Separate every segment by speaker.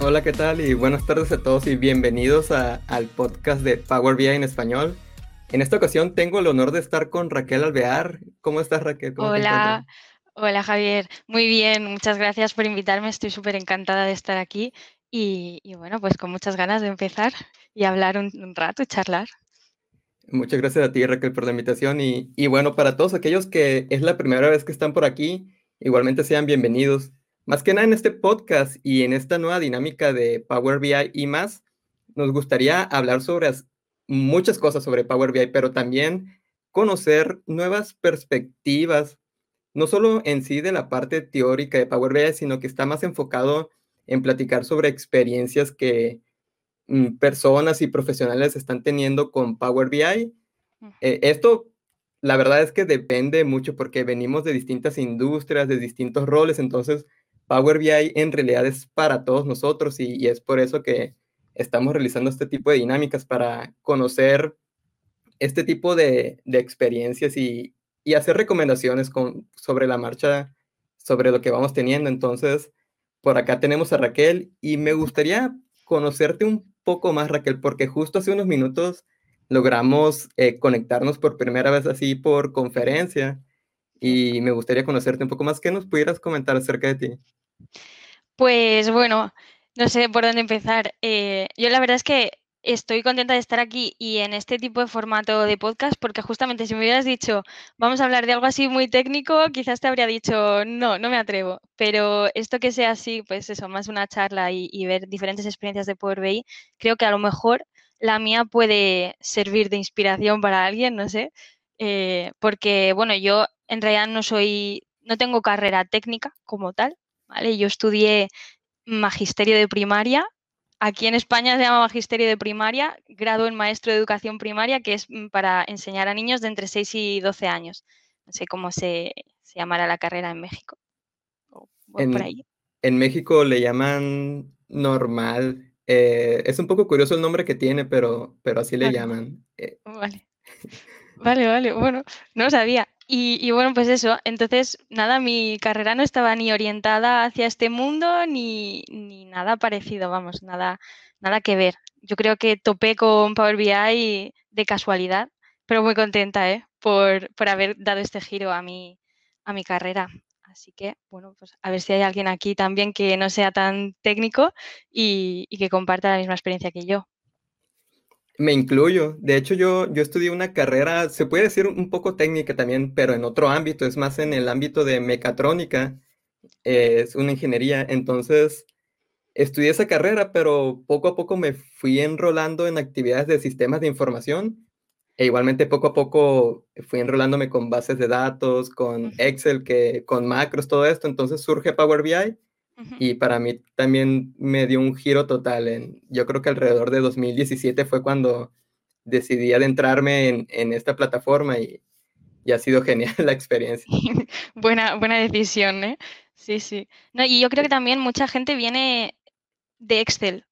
Speaker 1: Hola, ¿qué tal? Y buenas tardes a todos y bienvenidos al podcast de Power BI en español. En esta ocasión tengo el honor de estar con Raquel Alvear. ¿Cómo estás, Raquel?
Speaker 2: Hola, hola Javier. Muy bien, muchas gracias por invitarme. Estoy súper encantada de estar aquí y, bueno, pues con muchas ganas de empezar y hablar un, rato y charlar.
Speaker 1: Muchas gracias a ti, Raquel, por la invitación. Y, y bueno, para todos aquellos que es la primera vez que están por aquí, igualmente sean bienvenidos. Más que nada en este podcast y en esta nueva dinámica de Power BI y más, nos gustaría hablar sobre muchas cosas sobre Power BI, pero también conocer nuevas perspectivas, no solo en sí de la parte teórica de Power BI, sino que está más enfocado en platicar sobre experiencias que mm, personas y profesionales están teniendo con Power BI. Eh, esto, la verdad es que depende mucho porque venimos de distintas industrias, de distintos roles, entonces Power BI en realidad es para todos nosotros y, es por eso que estamos realizando este tipo de dinámicas para conocer este tipo de, experiencias y, hacer recomendaciones con, sobre la marcha, sobre lo que vamos teniendo. Entonces, por acá tenemos a Raquel y me gustaría conocerte un poco más, Raquel, porque justo hace unos minutos logramos eh, conectarnos por primera vez así por conferencia y me gustaría conocerte un poco más. ¿Qué nos pudieras comentar acerca de ti?
Speaker 2: Pues bueno, no sé por dónde empezar. Eh, yo la verdad es que estoy contenta de estar aquí y en este tipo de formato de podcast porque justamente si me hubieras dicho vamos a hablar de algo así muy técnico, quizás te habría dicho no, no me atrevo. Pero esto que sea así, pues eso, más una charla y, ver diferentes experiencias de Power BI, creo que a lo mejor la mía puede servir de inspiración para alguien, no sé. Eh, porque bueno, yo en realidad no soy, no tengo carrera técnica como tal, yo estudié magisterio de primaria. Aquí en España se llama magisterio de primaria, grado en maestro de educación primaria, que es mm, para enseñar a niños de entre 6 y 12 años. No sé cómo se, llamará la carrera en México.
Speaker 1: en, México le llaman normal. Eh, es un poco curioso el nombre que tiene, pero, pero así le llaman. Eh.
Speaker 2: Vale. Vale, vale. Bueno, no sabía. Y, bueno, pues eso, entonces, nada, mi carrera no estaba ni orientada hacia este mundo ni, nada parecido, vamos, nada, nada que ver. Yo creo que topé con Power BI de casualidad, pero muy contenta ¿eh? por, haber dado este giro a mi, a mi carrera. Así que, bueno, pues a ver si hay alguien aquí también que no sea tan técnico y que comparta la misma experiencia que yo.
Speaker 1: Me incluyo. De hecho, yo, yo estudié una carrera, se puede decir un poco técnica también, pero en otro ámbito, es más en el ámbito de mecatrónica, es una ingeniería. Entonces, estudié esa carrera, pero poco a poco me fui enrolando en actividades de sistemas de información. E igualmente poco a poco fui enrolándome con bases de datos, con Excel, que, con macros, todo esto. Entonces surge Power BI y para mí también me dio un giro total. En, yo creo que alrededor de 2017 fue cuando decidí adentrarme en, en esta plataforma y, y, ha sido genial la experiencia.
Speaker 2: buena, buena decisión, ¿eh? Sí, sí. No, y yo creo que también mucha gente viene de Excel.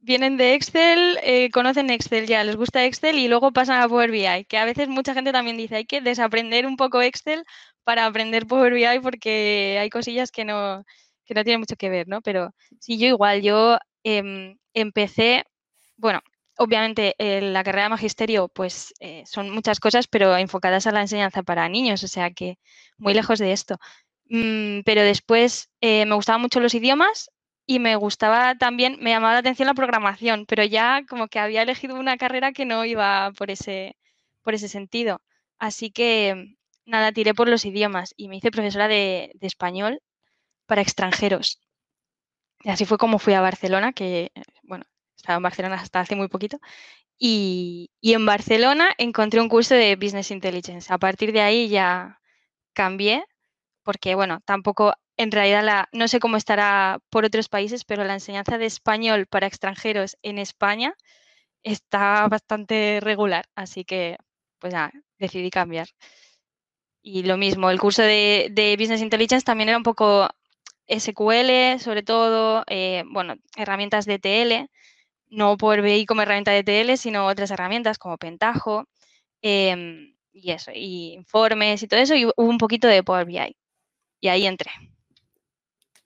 Speaker 2: Vienen de Excel, eh, conocen Excel ya, les gusta Excel y luego pasan a Power BI, que a veces mucha gente también dice hay que desaprender un poco Excel para aprender Power BI porque hay cosillas que no, que no tiene mucho que ver, ¿no? Pero sí, yo igual, yo em, empecé, bueno, obviamente la carrera de magisterio, pues eh, son muchas cosas, pero enfocadas a la enseñanza para niños, o sea que muy lejos de esto. Mm, pero después eh, me gustaban mucho los idiomas y me gustaba también, me llamaba la atención la programación, pero ya como que había elegido una carrera que no iba por ese, por ese sentido. Así que nada, tiré por los idiomas y me hice profesora de, de español para extranjeros. Y así fue como fui a Barcelona, que, bueno, estaba en Barcelona hasta hace muy poquito. Y, en Barcelona encontré un curso de Business Intelligence. A partir de ahí ya cambié, porque, bueno, tampoco, en realidad, la, no sé cómo estará por otros países, pero la enseñanza de español para extranjeros en España está bastante regular. Así que, pues ya, decidí cambiar. Y lo mismo, el curso de Business Intelligence también era un poco SQL, sobre todo, eh, bueno, herramientas de TL, no por BI como herramienta de TL, sino otras herramientas como Pentaho em, y eso, y informes y todo eso, y hubo un poquito de Power BI. Y ahí entré.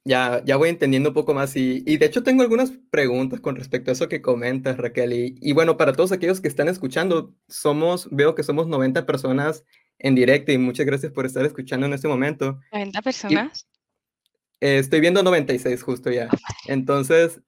Speaker 1: Ya, ya voy entendiendo un poco más y, y, de hecho tengo algunas preguntas con respecto a eso que comentas, Raquel. Y, y, bueno, para todos aquellos que están escuchando, somos, veo que somos 90 personas en directo y muchas gracias por estar escuchando en este momento.
Speaker 2: ¿90 personas?
Speaker 1: Eh, estoy viendo 96 justo ya. Oh, Entonces,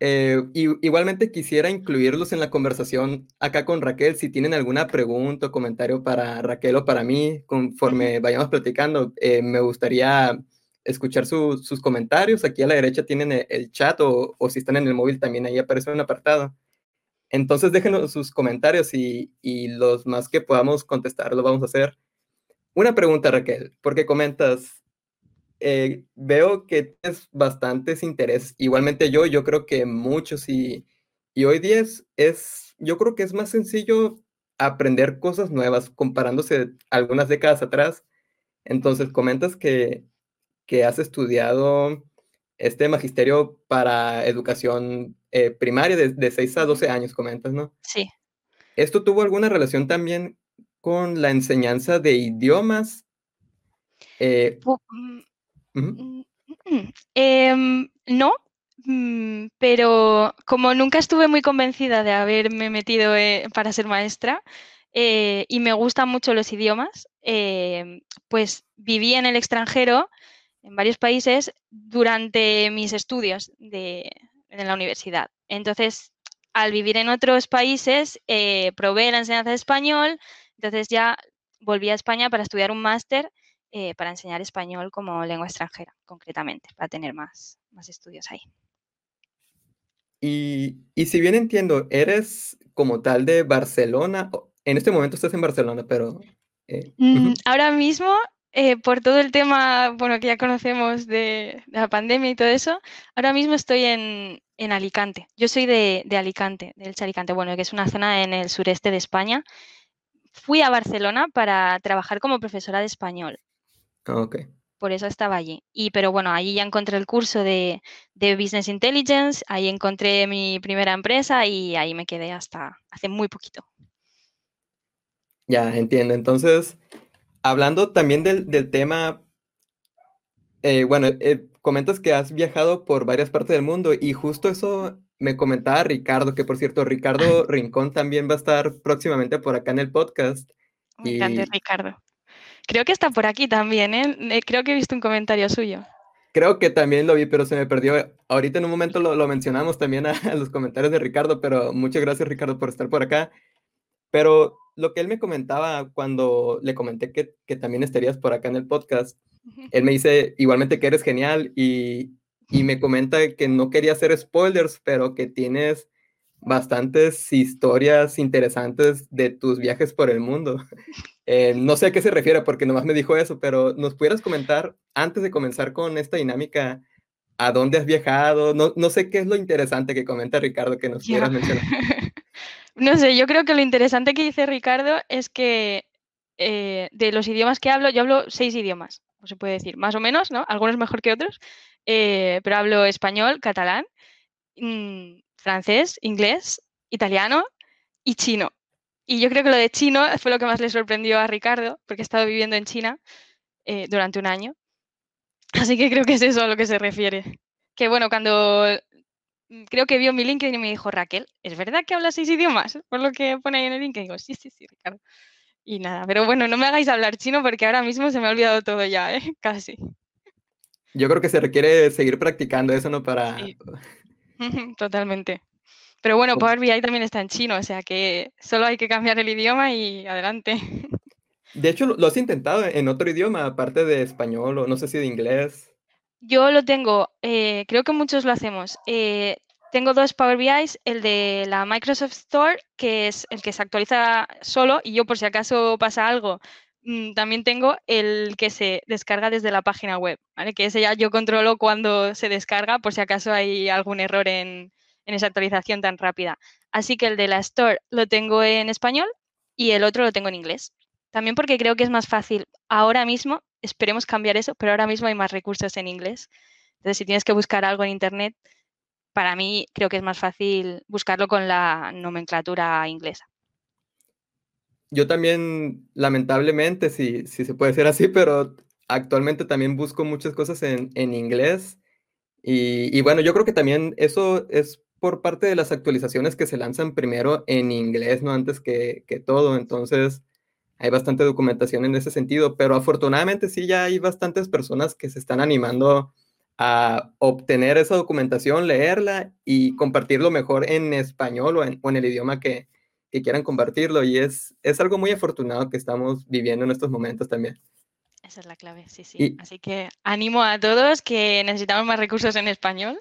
Speaker 1: eh, y, igualmente quisiera incluirlos en la conversación acá con Raquel. Si tienen alguna pregunta o comentario para Raquel o para mí, conforme vayamos platicando, eh, me gustaría escuchar sus comentarios. Aquí a la derecha tienen e, el, chat o, o, si están en el móvil también ahí aparece un apartado. Entonces déjenos sus comentarios y, y, los más que podamos contestar lo vamos a hacer. Una pregunta, Raquel, porque comentas, eh, veo que tienes bastantes intereses. Igualmente yo, yo creo que muchos y, y hoy día es, es, yo creo que es más sencillo aprender cosas nuevas comparándose algunas décadas atrás. Entonces comentas que, que has estudiado este magisterio para educación eh, primaria de, de 6 a 12 años, comentas, ¿no?
Speaker 2: Sí.
Speaker 1: ¿Esto tuvo alguna relación también con la enseñanza de idiomas?
Speaker 2: Eh, uh -huh. eh, no, mm, pero como nunca estuve muy convencida de haberme metido eh, para ser maestra eh, y me gustan mucho los idiomas, eh, pues viví en el extranjero en varios países durante mis estudios de, en la universidad. Entonces, al vivir en otros países, eh, probé la enseñanza de español, entonces ya volví a España para estudiar un máster eh, para enseñar español como lengua extranjera, concretamente, para tener más, más estudios ahí.
Speaker 1: Y, y si bien entiendo, eres como tal de Barcelona, en este momento estás en Barcelona, pero...
Speaker 2: Eh, mm. Ahora mismo eh, por todo el tema, bueno, que ya conocemos de, de, la pandemia y todo eso, ahora mismo estoy en, en Alicante. Yo soy de, de, Alicante, del Alicante, bueno, que es una zona en el sureste de España. Fui a Barcelona para trabajar como profesora de español. Por eso estaba allí. Y, pero bueno, allí ya encontré el curso de, de Business Intelligence, ahí encontré mi primera empresa y ahí me quedé hasta hace muy poquito.
Speaker 1: Ya, entiendo. Entonces, Hablando también del, del tema, eh, bueno, eh, comentas que has viajado por varias partes del mundo y justo eso me comentaba Ricardo, que por cierto, Ricardo Rincón también va a estar próximamente por acá en el podcast.
Speaker 2: Me y... encanta Ricardo. Creo que está por aquí también, ¿eh? Creo que he visto un comentario suyo.
Speaker 1: Creo que también lo vi, pero se me perdió. Ahorita en un momento lo, lo mencionamos también a, a, los comentarios de Ricardo, pero muchas gracias Ricardo por estar por acá. Pero lo que él me comentaba cuando le comenté que, que también estarías por acá en el podcast, él me dice igualmente que eres genial y, y me comenta que no quería hacer spoilers, pero que tienes bastantes historias interesantes de tus viajes por el mundo. Eh, no sé a qué se refiere porque nomás me dijo eso, pero nos pudieras comentar antes de comenzar con esta dinámica, ¿a dónde has viajado? No, no sé qué es lo interesante que comenta Ricardo que nos yeah. pudieras mencionar.
Speaker 2: No sé, yo creo que lo interesante que dice Ricardo es que eh, de los idiomas que hablo, yo hablo seis idiomas, o se puede decir, más o menos, ¿no? Algunos mejor que otros, eh, pero hablo español, catalán, mmm, francés, inglés, italiano y chino. Y yo creo que lo de chino fue lo que más le sorprendió a Ricardo, porque he estado viviendo en China eh, durante un año. Así que creo que es eso a lo que se refiere. Que bueno, cuando Mm, creo que vio mi LinkedIn y me dijo, Raquel, ¿es verdad que hablas seis idiomas? Por lo que pone ahí en el LinkedIn. Y digo, sí, sí, sí, Ricardo. Y nada, pero bueno, no me hagáis hablar chino porque ahora mismo se me ha olvidado todo ya, ¿eh? Casi.
Speaker 1: Yo creo que se requiere seguir practicando eso, ¿no? Para... Sí.
Speaker 2: Totalmente. Pero bueno, Power BI también está en chino, o sea que solo hay que cambiar el idioma y adelante.
Speaker 1: De hecho, lo has intentado en otro idioma, aparte de español o no sé si de inglés.
Speaker 2: Yo lo tengo, eh, creo que muchos lo hacemos. Eh, tengo dos Power BIs, el de la Microsoft Store, que es el que se actualiza solo, y yo por si acaso pasa algo, mmm, también tengo el que se descarga desde la página web, ¿vale? Que ese ya yo controlo cuando se descarga, por si acaso hay algún error en, en esa actualización tan rápida. Así que el de la Store lo tengo en español y el otro lo tengo en inglés. También porque creo que es más fácil ahora mismo esperemos cambiar eso, pero ahora mismo hay más recursos en inglés. Entonces, si tienes que buscar algo en Internet, para mí creo que es más fácil buscarlo con la nomenclatura inglesa.
Speaker 1: Yo también, lamentablemente, si, si se puede ser así, pero actualmente también busco muchas cosas en, en inglés Y, bueno, yo creo que también eso es por parte de las actualizaciones que se lanzan primero en inglés, ¿no? Antes que, que todo. Entonces, hay bastante documentación en ese sentido, pero afortunadamente sí ya hay bastantes personas que se están animando a obtener esa documentación, leerla y compartirlo mejor en español o en, o en el idioma que, que, quieran compartirlo. Y es, es algo muy afortunado que estamos viviendo en estos momentos también.
Speaker 2: Esa es la clave, sí, sí. Así que animo a todos que necesitamos más recursos en español.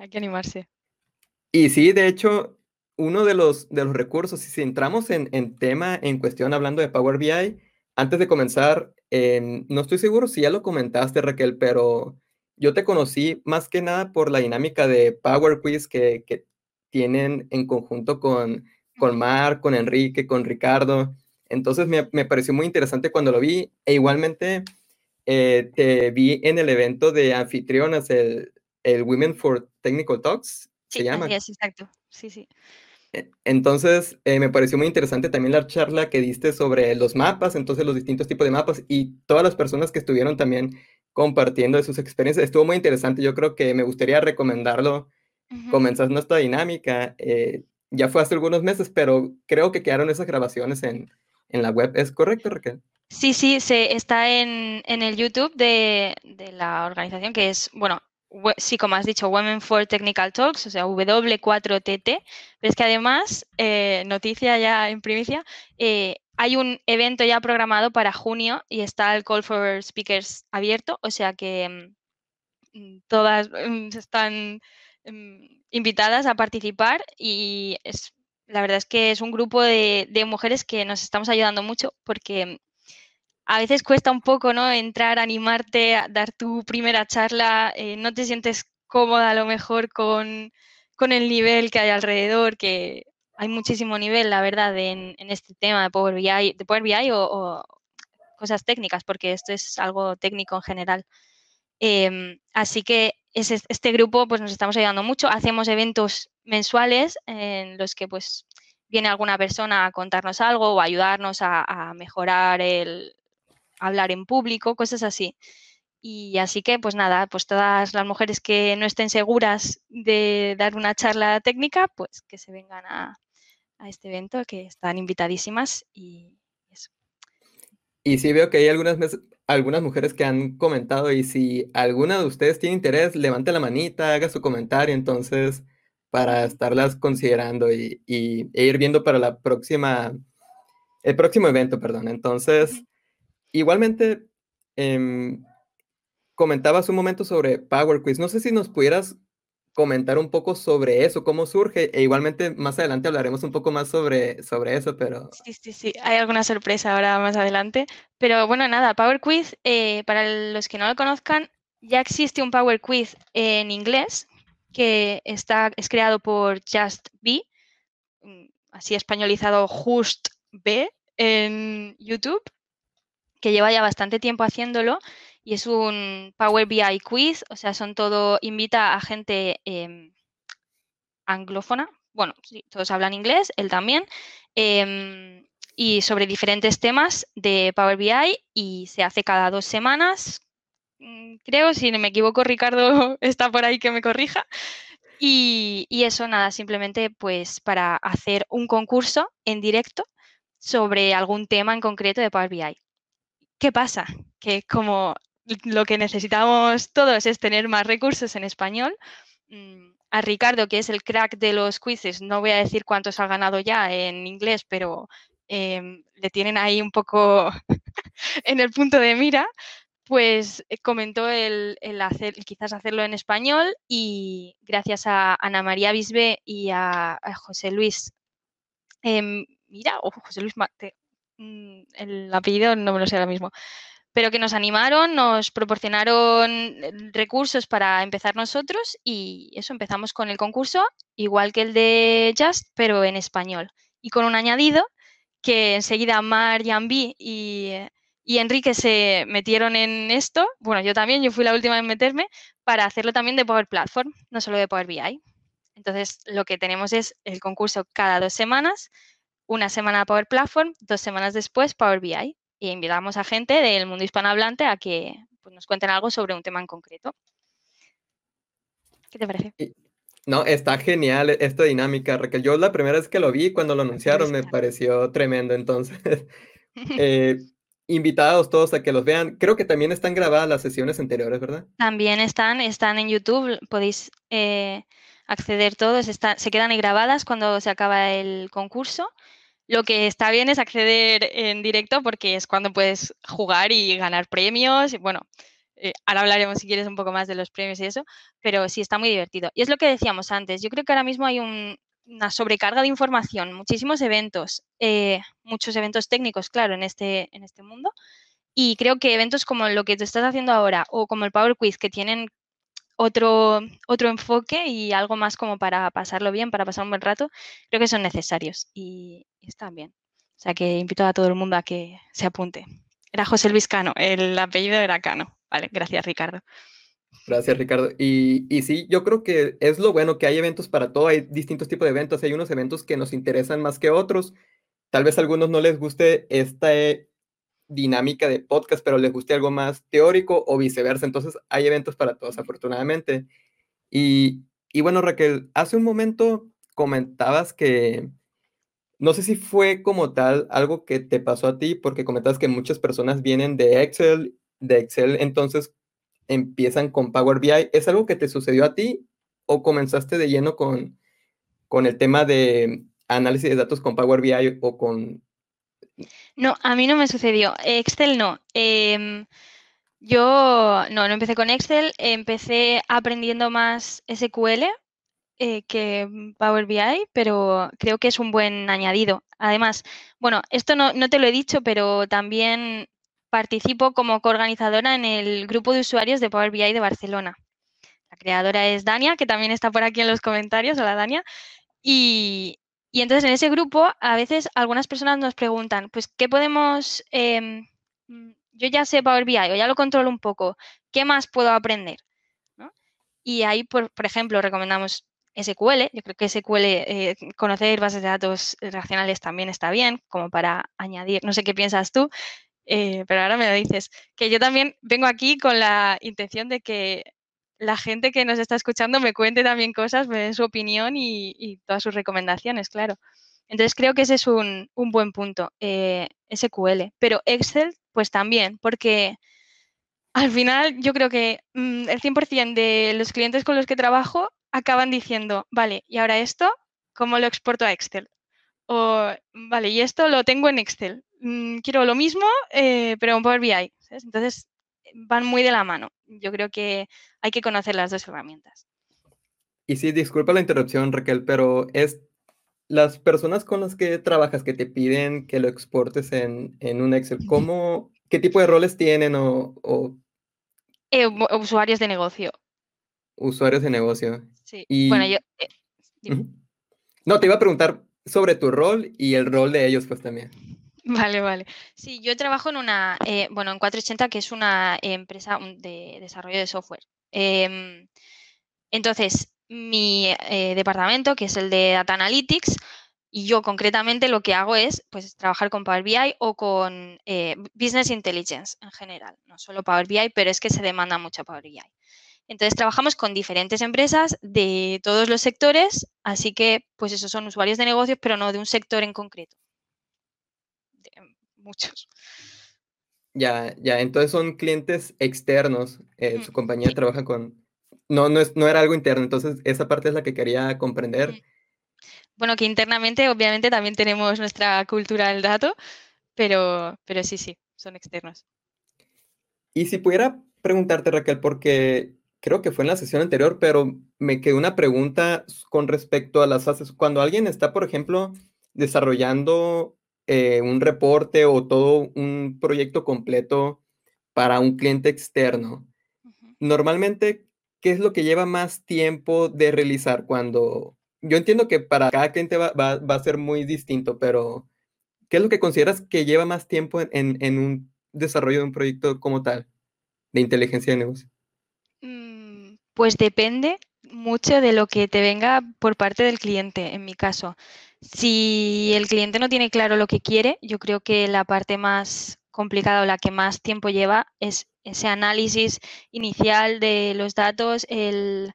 Speaker 2: Hay que animarse.
Speaker 1: Y sí, de hecho, uno de los, de los recursos, si entramos en, en tema en cuestión hablando de Power BI, antes de comenzar, no estoy seguro si ya lo comentaste, Raquel, pero yo te conocí más que nada por la dinámica de Power Quiz que, que tienen en conjunto con, con Mar, con Enrique, con Ricardo. Entonces me, me, pareció muy interesante cuando lo vi e igualmente eh, te vi en el evento de anfitrionas, el, el Women for Technical Talks,
Speaker 2: se llama. Sí, exacto. Sí, sí.
Speaker 1: E, entonces, eh, me pareció muy interesante también la charla que diste sobre los mapas, entonces los distintos tipos de mapas y todas las personas que estuvieron también compartiendo de sus experiencias. Estuvo muy interesante, yo creo que me gustaría recomendarlo, uh -huh. comenzar nuestra dinámica. Eh, ya fue hace algunos meses, pero creo que quedaron esas grabaciones en, en la web. ¿Es correcto, Raquel?
Speaker 2: Sí, sí, se, está en, en el YouTube de, de, la organización, que es, bueno, sí, como has dicho, Women for Technical Talks, o sea, W4TT, pero es que además, eh, noticia ya en primicia, eh, hay un evento ya programado para junio y está el Call for Speakers abierto, o sea que mm, todas mm, están mm, invitadas a participar y es la verdad es que es un grupo de, de, mujeres que nos estamos ayudando mucho porque a veces cuesta un poco, ¿no? Entrar, animarte, a dar tu primera charla, eh, no te sientes cómoda a lo mejor con, con, el nivel que hay alrededor, que hay muchísimo nivel, la verdad, en, en este tema de Power BI, de Power BI o, cosas técnicas, porque esto es algo técnico en general. Eh, así que es, este grupo pues nos estamos ayudando mucho. Hacemos eventos mensuales en los que pues viene alguna persona a contarnos algo o ayudarnos a mejorar el hablar en público, cosas así. Y así que, pues nada, pues todas las mujeres que no estén seguras de dar una charla técnica, pues que se vengan a, a este evento, que están invitadísimas y eso.
Speaker 1: Y sí veo que hay algunas, algunas mujeres que han comentado y si alguna de ustedes tiene interés, levante la manita, haga su comentario, entonces para estarlas considerando y, y e ir viendo para la próxima, el próximo evento, perdón. Entonces, igualmente, eh, comentabas un momento sobre Power Quiz. No sé si nos pudieras comentar un poco sobre eso, cómo surge, e igualmente más adelante hablaremos un poco más sobre, sobre eso, pero...
Speaker 2: Sí, sí, sí, hay alguna sorpresa ahora más adelante, pero bueno, nada, Power Quiz, eh, para los que no lo conozcan, ya existe un Power Quiz en inglés que está, es creado por Just B, mm, así españolizado Just B en YouTube, que lleva ya bastante tiempo haciéndolo y es un Power BI quiz, o sea, son todo, invita a gente eh, anglófona, bueno, todos hablan inglés, él también, eh, y sobre diferentes temas de Power BI y se hace cada dos semanas, mm, creo, si no me equivoco, Ricardo está por ahí que me corrija. Y, y eso, nada, simplemente pues para hacer un concurso en directo sobre algún tema en concreto de Power BI. ¿Qué pasa? Que como lo que necesitamos todos es tener más recursos en español, mm, a Ricardo, que es el crack de los quizzes, no voy a decir cuántos ha ganado ya en inglés, pero eh, le tienen ahí un poco en el punto de mira, pues eh, comentó el, el, quizás hacerlo en español y gracias a Ana María Bisbé y a, José Luis, eh, mira, o José Luis Mate, el apellido no me lo sé ahora mismo, pero que nos animaron, nos proporcionaron eh, recursos para empezar nosotros y eso empezamos con el concurso, igual que el de Just, pero en español. Y con un añadido que enseguida Mar, Jambi y, y Enrique se metieron en esto, bueno, yo también, yo fui la última en meterme, para hacerlo también de Power Platform, no solo de Power BI. Entonces, lo que tenemos es el concurso cada dos semanas una semana Power Platform, dos semanas después Power BI. Y invitamos a gente del mundo hispanohablante a que pues, nos cuenten algo sobre un tema en concreto. ¿Qué te parece?
Speaker 1: No, está genial esta dinámica, Raquel. Yo la primera vez que lo vi, cuando lo anunciaron, me pareció tremendo. Entonces, eh, invitados todos a que los vean. Creo que también están grabadas las sesiones anteriores, ¿verdad?
Speaker 2: También están, están en YouTube. Podéis eh, acceder todos. se quedan ahí grabadas cuando se acaba el concurso. Lo que está bien es acceder en directo porque es cuando puedes jugar y ganar premios. Bueno, eh, ahora hablaremos si quieres un poco más de los premios y eso, pero sí está muy divertido. Y es lo que decíamos antes, yo creo que ahora mismo hay una sobrecarga de información, muchísimos eventos, eh, muchos eventos técnicos, claro, en este, en este mundo. Y creo que eventos como lo que tú estás haciendo ahora o como el Power Quiz, que tienen otro, otro enfoque y algo más como para pasarlo bien, para pasar un buen rato, creo que son necesarios y, están bien. O sea que invito a todo el mundo a que se apunte. Era José Luis Cano, el apellido era Cano. Vale, gracias Ricardo.
Speaker 1: Gracias, Ricardo. Y, y, sí, yo creo que es lo bueno que hay eventos para todo, hay distintos tipos de eventos, hay unos eventos que nos interesan más que otros. Tal vez a algunos no les guste esta dinámica de podcast, pero les guste algo más teórico o viceversa. Entonces, hay eventos para todos, afortunadamente. Y, bueno, Raquel, hace un momento comentabas que, no sé si fue como tal algo que te pasó a ti, porque comentabas que muchas personas vienen de Excel, de Excel, entonces empiezan con Power BI. ¿Es algo que te sucedió a ti o comenzaste de lleno con, con el tema de análisis de datos con Power BI o con
Speaker 2: no, a mí no me sucedió. Excel no. Em, yo no, no empecé con Excel, empecé aprendiendo más SQL eh, que Power BI, pero creo que es un buen añadido. Además, bueno, esto no, no te lo he dicho, pero también participo como coorganizadora en el grupo de usuarios de Power BI de Barcelona. La creadora es Dania, que también está por aquí en los comentarios. Hola, Dania. Y, y entonces en ese grupo a veces algunas personas nos preguntan, pues, ¿qué podemos, em, yo ya sé Power BI o ya lo controlo un poco, ¿qué más puedo aprender? Y ahí, por, ejemplo, recomendamos SQL. Yo creo que SQL, eh, conocer bases de datos relacionales también está bien, como para añadir, no sé qué piensas tú, eh, pero ahora me lo dices, que yo también vengo aquí con la intención de que la gente que nos está escuchando me cuente también cosas, me dé su opinión y, todas sus recomendaciones, claro. Entonces creo que ese es un, buen punto, eh, SQL. Pero Excel, pues también, porque al final yo creo que mm, el 100% de los clientes con los que trabajo acaban diciendo, vale, y ahora esto, ¿cómo lo exporto a Excel? O, vale, y esto lo tengo en Excel. Mm, quiero lo mismo, eh, pero en Power BI. Entonces van muy de la mano. Yo creo que hay que conocer las dos herramientas.
Speaker 1: Y sí, disculpa la interrupción, Raquel, pero es las personas con las que trabajas que te piden que lo exportes en, un Excel, ¿cómo, qué tipo de roles tienen o...?
Speaker 2: Eh, usuarios de negocio.
Speaker 1: Usuarios de negocio.
Speaker 2: Sí. Bueno, yo... Eh,
Speaker 1: no, te iba a preguntar sobre tu rol y el rol de ellos, pues también.
Speaker 2: Vale, vale. Sí, yo trabajo en una, eh, bueno, en 480, que es una empresa de desarrollo de software. Em, entonces, mi eh, departamento, que es el de Data Analytics, y yo concretamente lo que hago es pues, trabajar con Power BI o con eh, Business Intelligence en general, no solo Power BI, pero es que se demanda mucho Power BI. Entonces trabajamos con diferentes empresas de todos los sectores, así que pues esos son usuarios de negocios, pero no de un sector en concreto muchos.
Speaker 1: Ya, ya, entonces son clientes externos. Eh, su compañía trabaja con. No, no, es, no era algo interno, entonces esa parte es la que quería comprender.
Speaker 2: Bueno, que internamente, obviamente, también tenemos nuestra cultura del dato, pero, pero sí, sí, son externos.
Speaker 1: Y si pudiera preguntarte, Raquel, porque creo que fue en la sesión anterior, pero me quedó una pregunta con respecto a las fases. Cuando alguien está, por ejemplo, desarrollando eh, un reporte o todo un proyecto completo para un cliente externo, normalmente, ¿qué es lo que lleva más tiempo de realizar cuando... Yo entiendo que para cada cliente va, a ser muy distinto, pero ¿qué es lo que consideras que lleva más tiempo en, un desarrollo de un proyecto como tal, de inteligencia de negocio?
Speaker 2: Mm, pues depende mucho de lo que te venga por parte del cliente, en mi caso. Si el cliente no tiene claro lo que quiere, yo creo que la parte más complicada o la que más tiempo lleva es ese análisis inicial de los datos, el,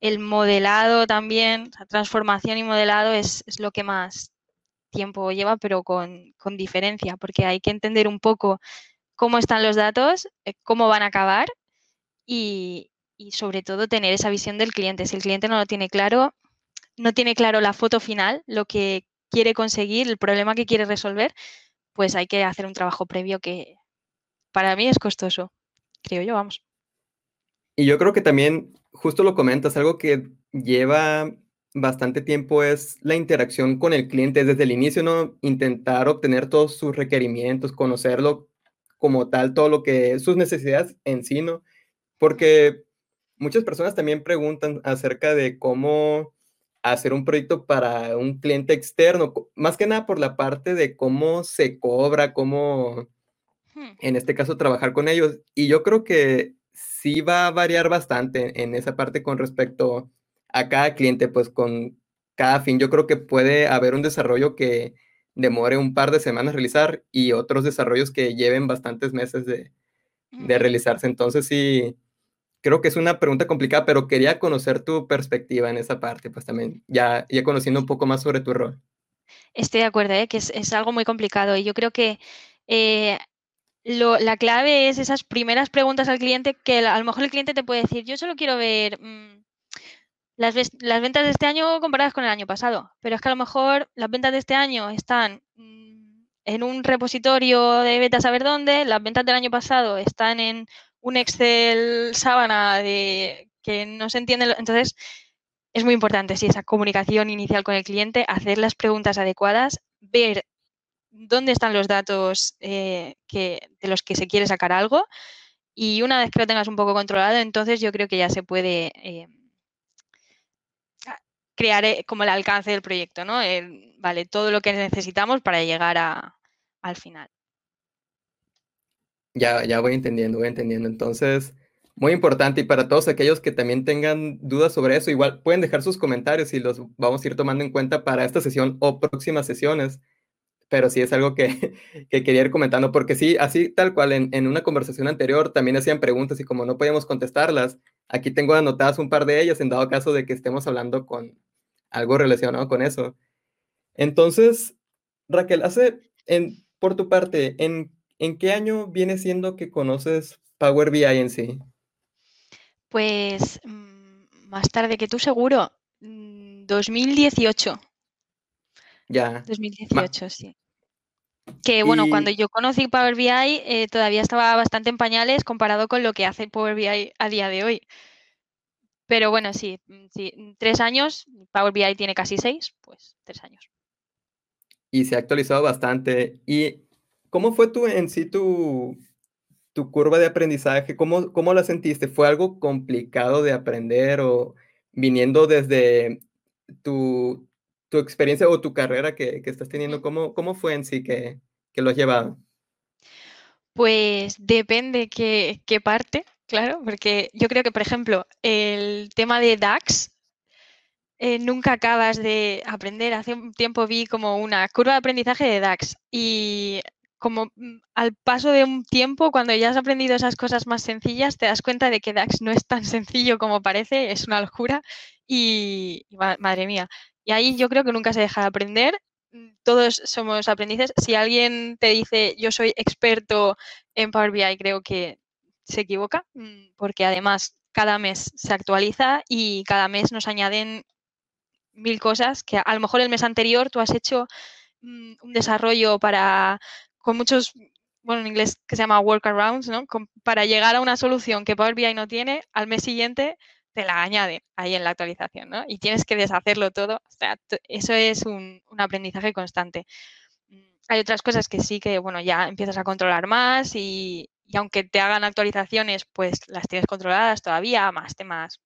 Speaker 2: el modelado también, la transformación y modelado es, lo que más tiempo lleva, pero con, diferencia, porque hay que entender un poco cómo están los datos, eh, cómo van a acabar y sobre todo tener esa visión del cliente. Si el cliente no lo tiene claro, no tiene claro la foto final, lo que quiere conseguir, el problema que quiere resolver, pues hay que hacer un trabajo previo que para mí es costoso, creo yo, vamos.
Speaker 1: Y yo creo que también, justo lo comentas, algo que lleva bastante tiempo es la interacción con el cliente desde el inicio, ¿no? Intentar obtener todos sus requerimientos, conocerlo como tal, todo lo que sus necesidades en sí, ¿no? Porque muchas personas también preguntan acerca de cómo hacer un proyecto para un cliente externo, más que nada por la parte de cómo se cobra, cómo, hmm. en este caso, trabajar con ellos. Y yo creo que sí va a variar bastante en esa parte con respecto a cada cliente, pues con cada fin. Yo creo que puede haber un desarrollo que demore un par de semanas realizar y otros desarrollos que lleven bastantes meses de, realizarse. Entonces sí, creo que es una pregunta complicada, pero quería conocer tu perspectiva en esa parte, pues también, ya, ya conociendo un poco más sobre tu rol.
Speaker 2: Estoy de acuerdo, ¿eh? que es, algo muy complicado y yo creo que eh, la clave es esas primeras preguntas al cliente que a lo mejor el cliente te puede decir, yo solo quiero ver mm, las, ventas de este año comparadas con el año pasado, pero es que a lo mejor las ventas de este año están mm, en un repositorio de beta saber dónde, las ventas del año pasado están en un Excel sábana de que no se entiende. Entonces, es muy importante, sí, esa comunicación inicial con el cliente, hacer las preguntas adecuadas, ver dónde están los datos eh, que, de los que se quiere sacar algo y una vez que lo tengas un poco controlado, entonces yo creo que ya se puede eh, crear eh, como el alcance del proyecto, ¿no? vale, todo lo que necesitamos para llegar a, al final.
Speaker 1: Ya, ya voy entendiendo, voy entendiendo. Entonces, muy importante y para todos aquellos que también tengan dudas sobre eso, igual pueden dejar sus comentarios y los vamos a ir tomando en cuenta para esta sesión o próximas sesiones pero sí es algo que, quería ir comentando, porque sí, así tal cual, en, una conversación anterior también hacían preguntas y como no podíamos contestarlas, aquí tengo anotadas un par de ellas en dado caso de que estemos hablando con algo relacionado con eso. Entonces, Raquel, hace, en, por tu parte, ¿en, ¿en qué año viene siendo que conoces Power BI en sí?
Speaker 2: Pues mm, más tarde que tú seguro, 2018. Mm,
Speaker 1: ya.
Speaker 2: 2018, sí. Que bueno, cuando yo conocí Power BI eh, todavía estaba bastante en pañales comparado con lo que hace Power BI a día de hoy. Pero bueno, sí, mm, sí, tres años, Power BI tiene casi seis, pues tres años.
Speaker 1: Y se ha actualizado bastante. ¿Y cómo fue tu, en sí tu, tu curva de aprendizaje? ¿Cómo, ¿Cómo la sentiste? ¿Fue algo complicado de aprender o viniendo desde tu, tu experiencia o tu carrera que, estás teniendo, ¿cómo, ¿cómo fue en sí que, lo has llevado?
Speaker 2: Pues depende qué, qué parte, claro, porque yo creo que, por ejemplo, el tema de DAX, eh, nunca acabas de aprender. Hace un tiempo vi como una curva de aprendizaje de DAX y como mm, al paso de un tiempo, cuando ya has aprendido esas cosas más sencillas, te das cuenta de que DAX no es tan sencillo como parece, es una locura y madre mía, y ahí yo creo que nunca se deja de aprender. Mm, todos somos aprendices. Si alguien te dice yo soy experto en Power BI, creo que se equivoca, mm, porque además cada mes se actualiza y cada mes nos añaden mil cosas que a lo mejor el mes anterior tú has hecho un desarrollo para con muchos bueno, en inglés que se llama workarounds, ¿no? para llegar a una solución que Power BI no tiene, al mes siguiente te la añade ahí en la actualización, ¿no? Y tienes que deshacerlo todo. O sea, eso es un, aprendizaje constante. Mm, hay otras cosas que sí que, bueno, ya empiezas a controlar más y, aunque te hagan actualizaciones, pues las tienes controladas todavía, más temas.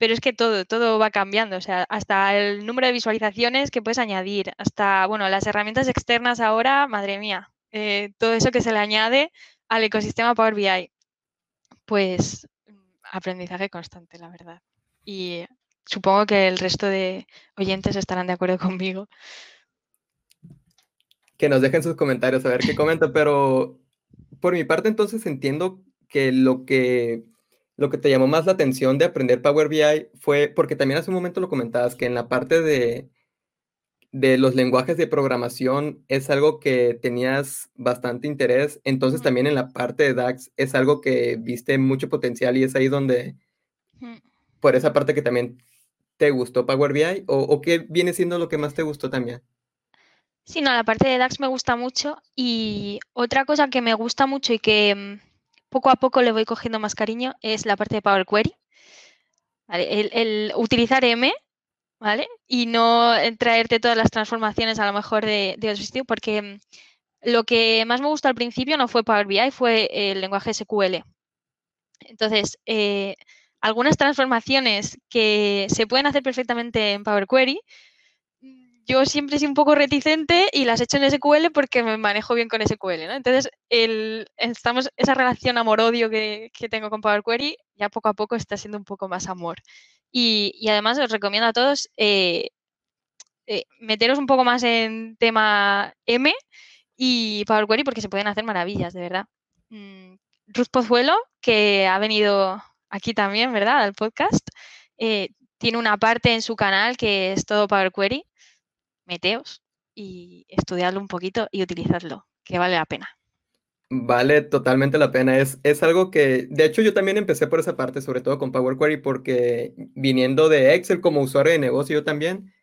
Speaker 2: Pero es que todo, todo va cambiando, o sea, hasta el número de visualizaciones que puedes añadir, hasta, bueno, las herramientas externas ahora, madre mía, eh, todo eso que se le añade al ecosistema Power BI. Pues aprendizaje constante, la verdad. Y supongo que el resto de oyentes estarán de acuerdo conmigo.
Speaker 1: Que nos dejen sus comentarios a ver qué comentan, pero por mi parte entonces entiendo que lo que lo que te llamó más la atención de aprender Power BI fue, porque también hace un momento lo comentabas, que en la parte de, de los lenguajes de programación es algo que tenías bastante interés, entonces también en la parte de DAX es algo que viste mucho potencial y es ahí donde, por esa parte que también te gustó Power BI, o, o qué viene siendo lo que más te gustó también.
Speaker 2: Sí, no, la parte de DAX me gusta mucho y otra cosa que me gusta mucho y que mm, poco a poco le voy cogiendo más cariño es la parte de Power Query. El, utilizar M, ¿vale? Y no traerte todas las transformaciones a lo mejor de, otro sitio, porque mm, lo que más me gustó al principio no fue Power BI, fue el lenguaje SQL. Entonces, eh, algunas transformaciones que se pueden hacer perfectamente en Power Query, yo siempre soy un poco reticente y las he hecho en SQL porque me manejo bien con SQL, ¿no? Entonces, estamos, esa relación amor-odio que, tengo con Power Query ya poco a poco está siendo un poco más amor. Y, además os recomiendo a todos eh, eh, meteros un poco más en tema M y Power Query porque se pueden hacer maravillas, de verdad. Mm, Ruth Pozuelo, que ha venido aquí también, ¿verdad? Al podcast, eh, tiene una parte en su canal que es todo Power Query meteos y estudiarlo un poquito y utilizarlo, que vale la pena.
Speaker 1: Vale totalmente la pena. Es, es algo que, de hecho, yo también empecé por esa parte, sobre todo con Power Query, porque viniendo de Excel como usuario de negocio, yo también,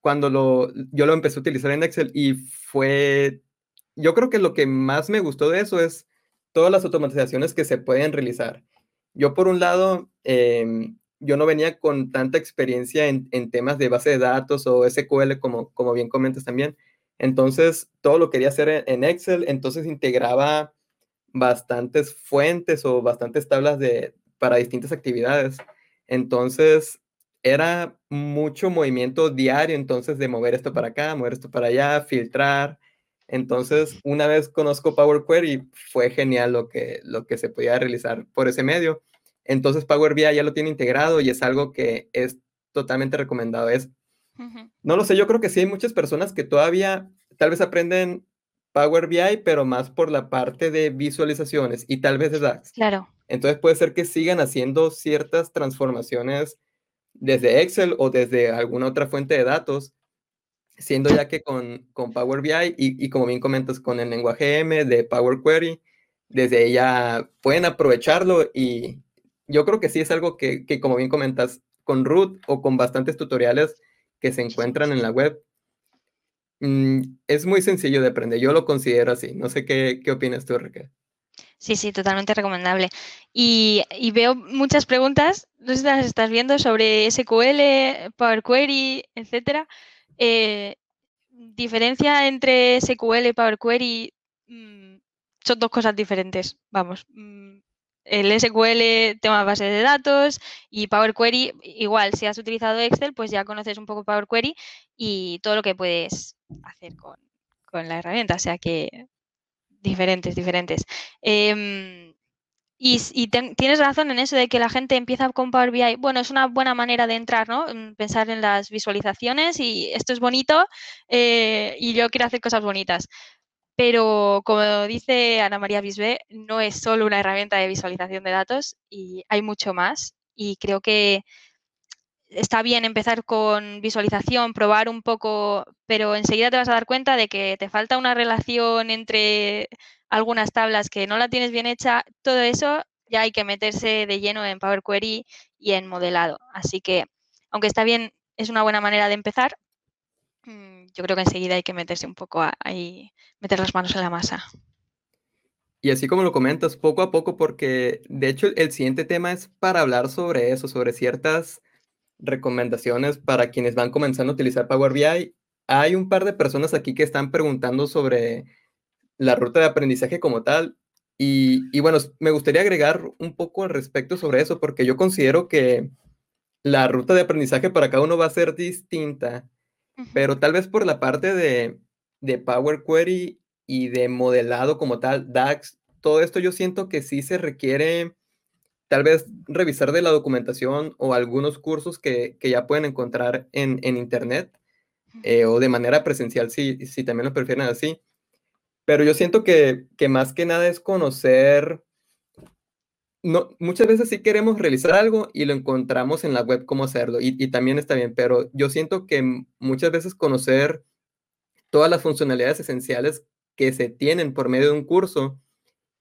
Speaker 1: cuando lo, yo lo empecé a utilizar en Excel y fue, yo creo que lo que más me gustó de eso es todas las automatizaciones que se pueden realizar. Yo, por un lado, eh, yo no venía con tanta experiencia en, temas de base de datos o SQL, como, como bien comentas también. Entonces, todo lo quería hacer en, Excel, entonces integraba bastantes fuentes o bastantes tablas de, para distintas actividades. Entonces, era mucho movimiento diario, entonces, de mover esto para acá, mover esto para allá, filtrar. Entonces, una vez conozco Power Query, fue genial lo que, lo que se podía realizar por ese medio. Entonces Power BI ya lo tiene integrado y es algo que es totalmente recomendado. Es, no lo sé, yo creo que sí hay muchas personas que todavía tal vez aprenden Power BI, pero más por la parte de visualizaciones y tal vez de DAX.
Speaker 2: Claro.
Speaker 1: Entonces puede ser que sigan haciendo ciertas transformaciones desde Excel o desde alguna otra fuente de datos, siendo ya que con, con Power BI y, y, como bien comentas, con el lenguaje M de Power Query, desde ella pueden aprovecharlo y, yo creo que sí es algo que, como bien comentas, con Root o con bastantes tutoriales que se encuentran en la web, mm, es muy sencillo de aprender. Yo lo considero así. No sé qué, qué opinas tú, Raquel.
Speaker 2: Sí, sí, totalmente recomendable. Y, veo muchas preguntas, no sé si las estás viendo, sobre SQL, Power Query, etcétera. Eh, diferencia entre SQL y Power Query mm, son dos cosas diferentes. Vamos, mm, el SQL, tema base de datos y Power Query, igual, si has utilizado Excel, pues ya conoces un poco Power Query y todo lo que puedes hacer con, la herramienta, o sea que diferentes, diferentes. Em, y, tienes razón en eso de que la gente empieza con Power BI. Bueno, es una buena manera de entrar, ¿no? Pensar en las visualizaciones y esto es bonito eh, y yo quiero hacer cosas bonitas pero como dice Ana María Bisbé, no es solo una herramienta de visualización de datos y hay mucho más. Y creo que está bien empezar con visualización, probar un poco, pero enseguida te vas a dar cuenta de que te falta una relación entre algunas tablas que no la tienes bien hecha. Todo eso ya hay que meterse de lleno en Power Query y en modelado. Así que, aunque está bien, es una buena manera de empezar, yo creo que enseguida hay que meterse un poco ahí, meter las manos en la masa.
Speaker 1: Y así como lo comentas, poco a poco, porque de hecho el siguiente tema es para hablar sobre eso, sobre ciertas recomendaciones para quienes van comenzando a utilizar Power BI. Hay un par de personas aquí que están preguntando sobre la ruta de aprendizaje como tal. Y, y bueno, me gustaría agregar un poco al respecto sobre eso, porque yo considero que la ruta de aprendizaje para cada uno va a ser distinta pero tal vez por la parte de, Power Query y de modelado como tal, DAX, todo esto yo siento que sí se requiere tal vez revisar de la documentación o algunos cursos que, ya pueden encontrar en, internet eh, o de manera presencial si, si también lo prefieren así. Pero yo siento que, que, más que nada es conocer no, muchas veces sí queremos realizar algo y lo encontramos en la web cómo hacerlo y, también está bien, pero yo siento que muchas veces conocer todas las funcionalidades esenciales que se tienen por medio de un curso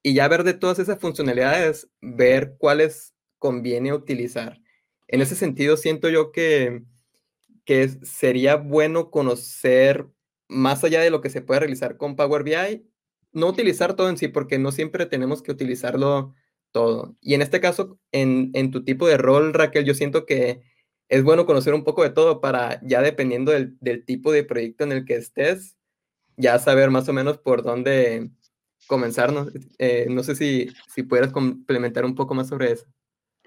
Speaker 1: y ya ver de todas esas funcionalidades, ver cuáles conviene utilizar. En ese sentido, siento yo que, que sería bueno conocer más allá de lo que se puede realizar con Power BI, no utilizar todo en sí, porque no siempre tenemos que utilizarlo todo. Y en este caso, en, en tu tipo de rol, Raquel, yo siento que es bueno conocer un poco de todo para, ya dependiendo del, del tipo de proyecto en el que estés, ya saber más o menos por dónde comenzarnos. Eh, no sé si, si complementar un poco más sobre eso.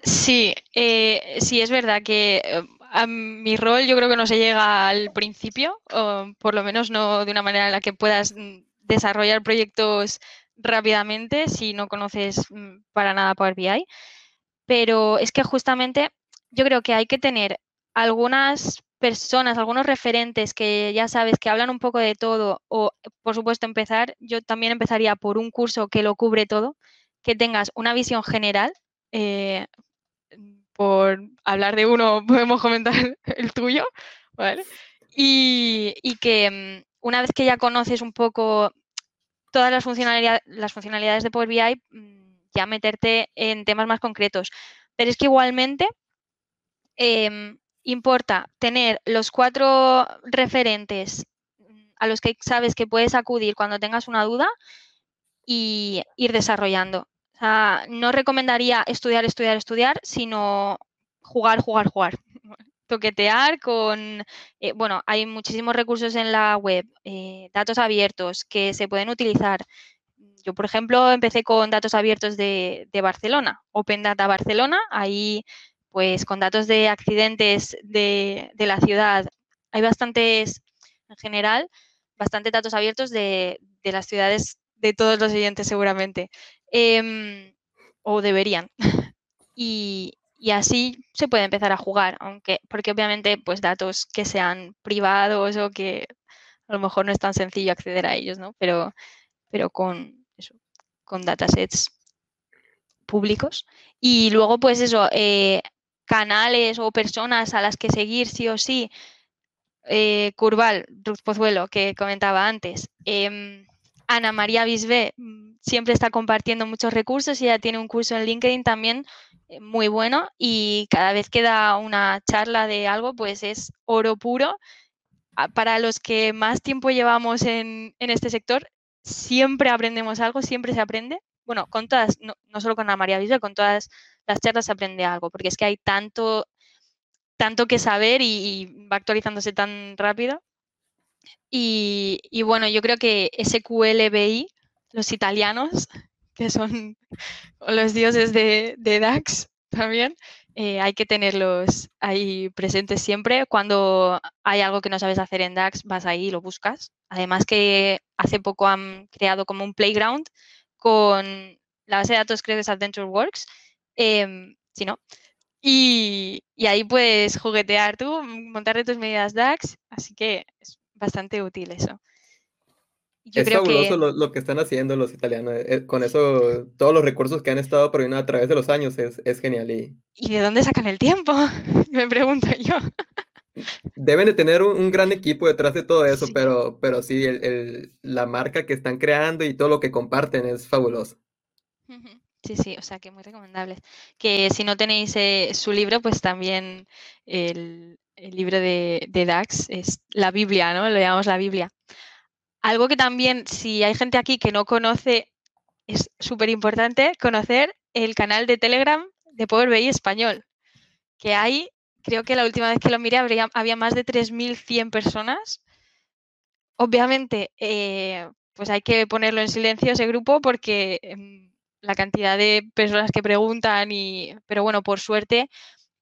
Speaker 2: Sí, eh, sí, es verdad que eh, mi rol yo creo que no se llega al principio, o por lo menos no de una manera en la que puedas mm, desarrollar proyectos rápidamente si no conoces mm, para nada Power BI. Pero es que justamente yo creo que hay que tener algunas personas, algunos referentes que ya sabes que hablan un poco de todo o, por supuesto, empezar, yo también empezaría por un curso que lo cubre todo, que tengas una visión general. Eh, por hablar de uno, podemos comentar el tuyo, ¿vale? Y, y, que mm, una vez que ya conoces un poco todas las funcionalidades, de Power BI, mm, ya meterte en temas más concretos. Pero es que igualmente eh, importa tener los cuatro referentes a los que sabes que puedes acudir cuando tengas una duda y ir desarrollando. O sea, no recomendaría estudiar, estudiar, estudiar, sino jugar, jugar, jugar. Toquetear con, eh, bueno, hay muchísimos recursos en la web, eh, datos abiertos que se pueden utilizar. Yo, por ejemplo, empecé con datos abiertos de, de Barcelona, Open Data Barcelona, ahí pues con datos de accidentes de, la ciudad, hay bastantes, en general, bastantes datos abiertos de, las ciudades de todos los siguientes seguramente, em, o deberían. y, así se puede empezar a jugar, aunque, porque obviamente pues datos que sean privados o que a lo mejor no es tan sencillo acceder a ellos, ¿no? Pero, pero con, eso, con datasets públicos. Y luego, pues eso, eh, canales o personas a las que seguir sí o sí. Eh, Curval, Ruth Pozuelo, que comentaba antes. Em, Ana María Bisbé mm, siempre está compartiendo muchos recursos y ella tiene un curso en LinkedIn también muy bueno y cada vez que da una charla de algo, pues es oro puro. Para los que más tiempo llevamos en, este sector, siempre aprendemos algo, siempre se aprende. Bueno, con todas, no, no solo con Ana María Bisbé, con todas las charlas se aprende algo, porque es que hay tanto, tanto que saber y, va actualizándose tan rápido. Y, bueno, yo creo que SQLBI, los italianos, que son los dioses de, DAX también, eh, hay que tenerlos ahí presentes siempre. Cuando hay algo que no sabes hacer en DAX, vas ahí y lo buscas. Además que hace poco han creado como un playground con la base de datos creo que es Adventure Works Em, si no. Y, ahí puedes juguetear tú, montar tus medidas DAX, así que es bastante útil eso.
Speaker 1: Es fabuloso lo, que están haciendo los italianos. Eh, con eso, todos los recursos que han estado proveyendo a través de los años es, genial. Y...
Speaker 2: de dónde sacan el tiempo? Me pregunto yo.
Speaker 1: Deben de tener un, gran equipo detrás de todo eso, pero, pero sí, la marca que están creando y todo lo que comparten es fabuloso.
Speaker 2: Sí, sí, o sea que muy recomendables. Que si no tenéis eh, su libro, pues también el, libro de, DAX es la Biblia, ¿no? Lo llamamos la Biblia. Algo que también, si hay gente aquí que no conoce, es súper importante conocer el canal de Telegram de Power BI Español, que hay, creo que la última vez que lo miré había más de 3.100 personas. Obviamente, eh, pues hay que ponerlo en silencio ese grupo porque em, la cantidad de personas que preguntan y, pero bueno, por suerte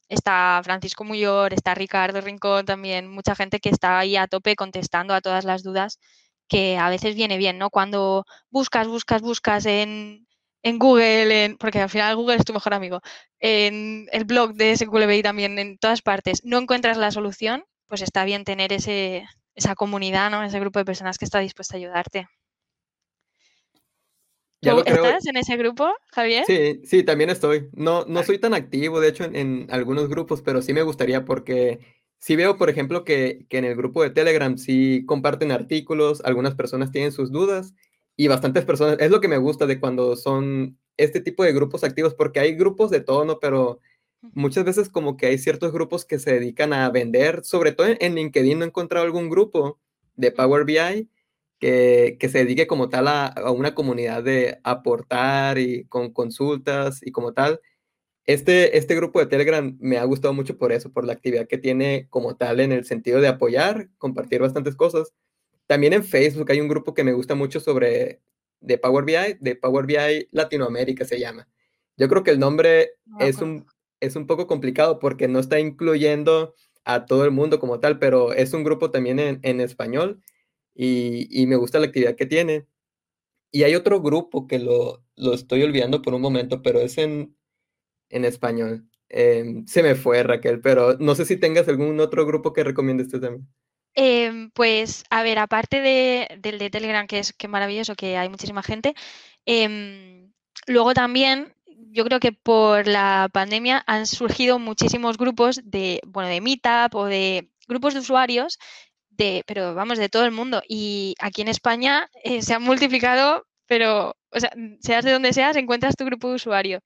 Speaker 2: está Francisco Muyor, está Ricardo Rincón también, mucha gente que está ahí a tope contestando a todas las dudas que a veces viene bien, ¿no? Cuando buscas, buscas, buscas en, en Google, en, porque al final Google es tu mejor amigo, en el blog de SQLBI también, en todas partes, no encuentras la solución, pues está bien tener ese, esa comunidad, ¿no? Ese grupo de personas que está dispuesta a ayudarte. ¿Tú estás en ese grupo, Javier?
Speaker 1: Sí, sí, también estoy. No, no soy tan activo, de hecho, en, algunos grupos, pero sí me gustaría porque sí veo, por ejemplo, que, que, en el grupo de Telegram sí comparten artículos, algunas personas tienen sus dudas y bastantes personas, es lo que me gusta de cuando son este tipo de grupos activos, porque hay grupos de todo, ¿no? Pero muchas veces como que hay ciertos grupos que se dedican a vender, sobre todo en, LinkedIn no he encontrado algún grupo de Power BI que, se dedique como tal a, una comunidad de aportar y con consultas y como tal. Este, este grupo de Telegram me ha gustado mucho por eso, por la actividad que tiene como tal en el sentido de apoyar, compartir bastantes cosas. También en Facebook hay un grupo que me gusta mucho sobre de Power BI, de Power BI Latinoamérica se llama. Yo creo que el nombre es un, es un poco complicado porque no está incluyendo a todo el mundo como tal, pero es un grupo también en, español y, me gusta la actividad que tiene. Y hay otro grupo que lo, estoy olvidando por un momento, pero es en, en español. Em, se me fue, Raquel, pero no sé si tengas algún otro grupo que recomiendes tú también.
Speaker 2: Em, pues, a ver, aparte de, del de Telegram, que es que maravilloso, que hay muchísima gente, em, luego también yo creo que por la pandemia han surgido muchísimos grupos de, bueno, de Meetup o de grupos de usuarios, de, pero vamos, de todo el mundo. Y aquí en España eh, se han multiplicado, pero, o sea, seas de donde seas, encuentras tu grupo de usuarios.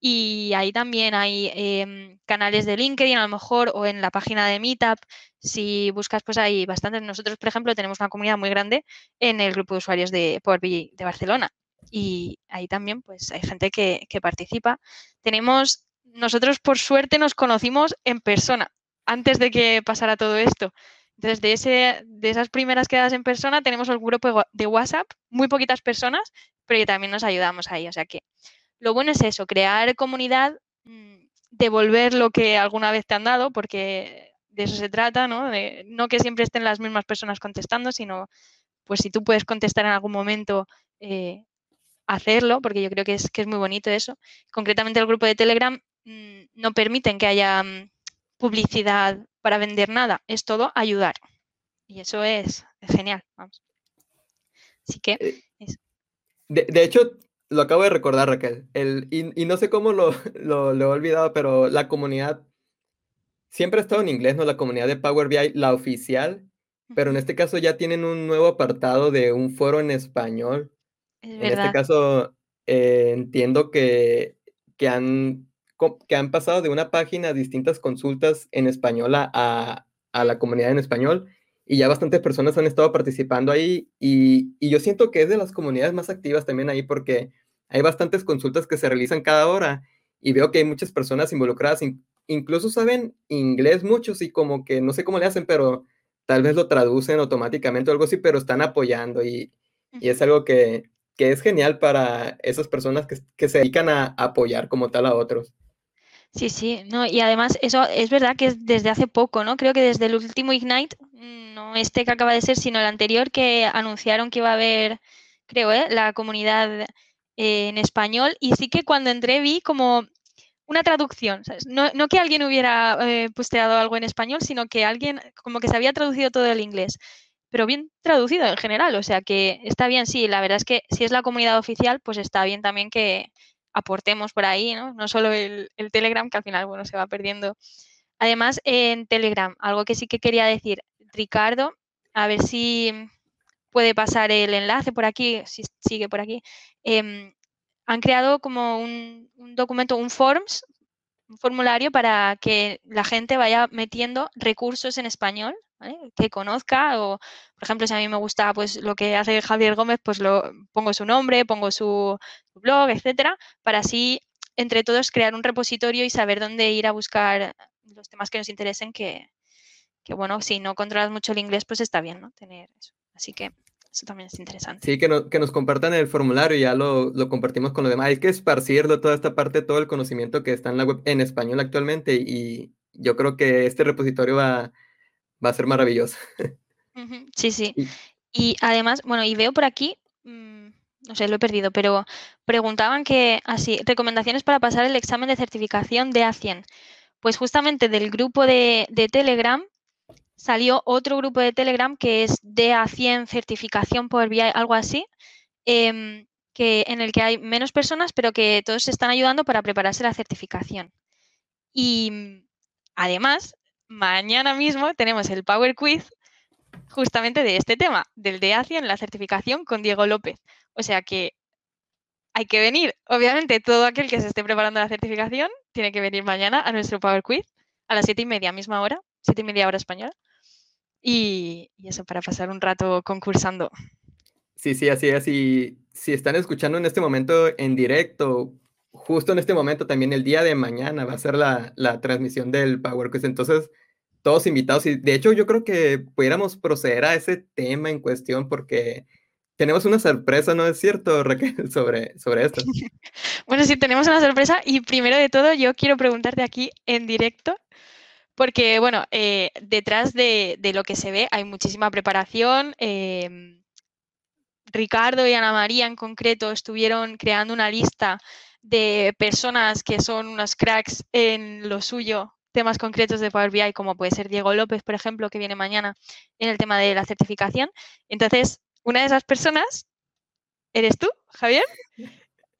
Speaker 2: Y ahí también hay em, canales de LinkedIn a lo mejor o en la página de Meetup. Si buscas, pues hay bastantes. Nosotros, por ejemplo, tenemos una comunidad muy grande en el grupo de usuarios de Power de Barcelona. Y ahí también pues hay gente que, participa. Tenemos, nosotros por suerte nos conocimos en persona antes de que pasara todo esto. Entonces, de, ese, de esas primeras quedadas en persona, tenemos el grupo de WhatsApp, muy poquitas personas, pero que también nos ayudamos ahí. O sea que lo bueno es eso, crear comunidad, mm, devolver lo que alguna vez te han dado, porque de eso se trata, ¿no? De, no que siempre estén las mismas personas contestando, sino pues si tú puedes contestar en algún momento, eh, hacerlo, porque yo creo que es, que es muy bonito eso. Concretamente el grupo de Telegram mm, no permiten que haya mm, publicidad para vender nada, es todo ayudar. Y eso es, genial. Vamos. Así que... Eh,
Speaker 1: de, hecho, lo acabo de recordar, Raquel. El, y, no sé cómo lo, lo, he olvidado, pero la comunidad siempre ha estado en inglés, ¿no? La comunidad de Power BI, la oficial, pero en este caso ya tienen un nuevo apartado de un foro en español. en este caso, eh, entiendo que, que, han, que han pasado de una página a distintas consultas en español a, a la comunidad en español y ya bastantes personas han estado participando ahí y, y, yo siento que es de las comunidades más activas también ahí porque hay bastantes consultas que se realizan cada hora y veo que hay muchas personas involucradas, incluso saben inglés muchos y como que no sé cómo le hacen, pero tal vez lo traducen automáticamente o algo así, pero están apoyando y, y es algo que, que, es genial para esas personas que, que se dedican a apoyar como tal a otros.
Speaker 2: Sí, sí, no, y además eso es verdad que es desde hace poco, ¿no? Creo que desde el último Ignite, mm, no este que acaba de ser, sino el anterior que anunciaron que iba a haber, creo, ¿eh? la comunidad eh, en español. Y sí que cuando entré vi como una traducción, No, no, que alguien hubiera eh, posteado algo en español, sino que alguien como que se había traducido todo el inglés, pero bien traducido en general, o sea que está bien, sí, la verdad es que si es la comunidad oficial, pues está bien también que, aportemos por ahí, ¿no? No solo el, Telegram, que al final, bueno, se va perdiendo. Además, en Telegram, algo que sí que quería decir, Ricardo, a ver si puede pasar el enlace por aquí, si sigue por aquí. Em, han creado como un, un, documento, un forms, un formulario para que la gente vaya metiendo recursos en español que conozca o, por ejemplo, si a mí me gusta pues lo que hace Javier Gómez, pues lo pongo su nombre, pongo su, blog, etcétera, para así entre todos crear un repositorio y saber dónde ir a buscar los temas que nos interesen, que, bueno, si no controlas mucho el inglés, pues está bien, ¿no? Tener eso. Así que eso también es interesante.
Speaker 1: Sí, que, que nos compartan el formulario y ya lo, lo, compartimos con los demás. Hay que esparcirlo toda esta parte, todo el conocimiento que está en la web en español actualmente y yo creo que este repositorio va, va a ser maravilloso.
Speaker 2: Sí, sí. Y además, bueno, y veo por aquí, mm, no sé, lo he perdido, pero preguntaban que, así, recomendaciones para pasar el examen de certificación de A100. Pues justamente del grupo de, Telegram salió otro grupo de Telegram que es de A100 certificación por BI, algo así, em, que, en el que hay menos personas, pero que todos se están ayudando para prepararse la certificación. Y mm, además, mañana mismo tenemos el Power Quiz justamente de este tema, del de ACIA en la certificación con Diego López. O sea que hay que venir. Obviamente, todo aquel que se esté preparando la certificación tiene que venir mañana a nuestro Power Quiz a las siete y media, misma hora, siete y media hora española. Y, eso, para pasar un rato concursando.
Speaker 1: Sí, sí, así es. Y si están escuchando en este momento en directo, justo en este momento, también el día de mañana va a ser la, la transmisión del Power Quiz. Entonces, todos invitados. Y de hecho, yo creo que pudiéramos proceder a ese tema en cuestión porque tenemos una sorpresa, ¿no es cierto, Raquel, sobre, sobre esto?
Speaker 2: bueno, sí, tenemos una sorpresa y primero de todo yo quiero preguntarte aquí en directo, porque bueno, eh, detrás de, lo que se ve hay muchísima preparación. Em, Ricardo y Ana María en concreto estuvieron creando una lista de personas que son unos cracks en lo suyo temas concretos de Power BI, como puede ser Diego López, por ejemplo, que viene mañana en el tema de la certificación. Entonces, una de esas personas eres tú, Javier.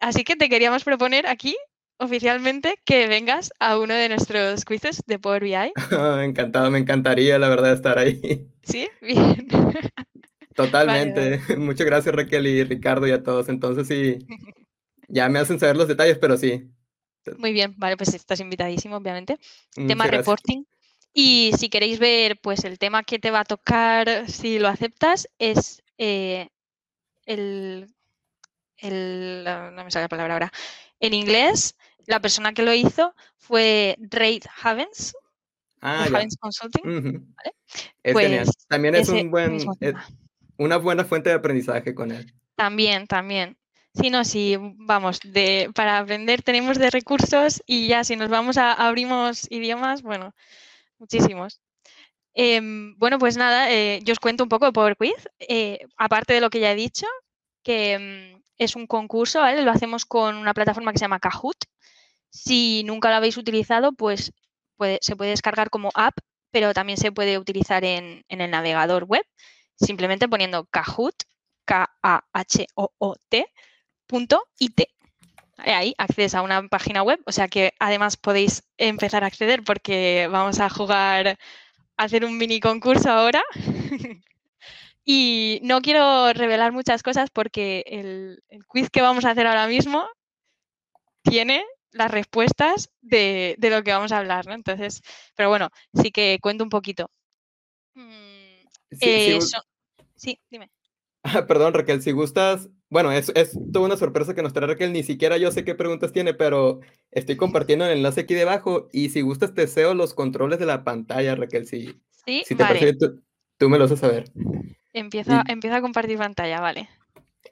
Speaker 2: Así que te queríamos proponer aquí oficialmente que vengas a uno de nuestros quizzes de Power BI.
Speaker 1: Encantado, me encantaría, la verdad, estar ahí.
Speaker 2: Sí, bien.
Speaker 1: Totalmente. Muchas gracias, Raquel y Ricardo y a todos. Entonces, sí, ya me hacen saber los detalles, pero sí,
Speaker 2: muy bien, vale, pues estás invitadísimo, obviamente. tema reporting. Y si queréis ver, pues el tema que te va a tocar, si lo aceptas, es eh, el, no me sale la palabra ahora, en inglés, la persona que lo hizo fue Ray Havens,
Speaker 1: ah,
Speaker 2: Havens Consulting.
Speaker 1: Es genial. Pues también es un buen, una buena fuente de aprendizaje con él.
Speaker 2: También, también. Sí, no, sí, vamos, de, para aprender tenemos de recursos y ya si nos vamos a abrimos idiomas, bueno, muchísimos. Em, bueno, pues nada, eh, yo os cuento un poco de Power Quiz. Eh, aparte de lo que ya he dicho, que mm, es un concurso. Lo hacemos con una plataforma que se llama Kahoot. Si nunca lo habéis utilizado, pues se puede descargar como app, pero también se puede utilizar en, en el navegador web, simplemente poniendo Kahoot, K-A-H-O-O-T, .it. Ahí accedes a una página web, o sea que además podéis empezar a acceder porque vamos a jugar, a hacer un mini concurso ahora. y no quiero revelar muchas cosas porque el, quiz que vamos a hacer ahora mismo tiene las respuestas de, lo que vamos a hablar, ¿no? Entonces, pero bueno, sí que cuento un poquito. Mm, sí, dime.
Speaker 1: Ah, perdón, Raquel, si gustas, bueno, es, es toda una sorpresa que nos trae Raquel, ni siquiera yo sé qué preguntas tiene, pero estoy compartiendo el enlace aquí debajo y si gustas te deseo los controles de la pantalla, Raquel, si,
Speaker 2: ¿Sí?
Speaker 1: si te parece, tú, me lo a saber.
Speaker 2: Empieza, empieza a compartir pantalla, vale.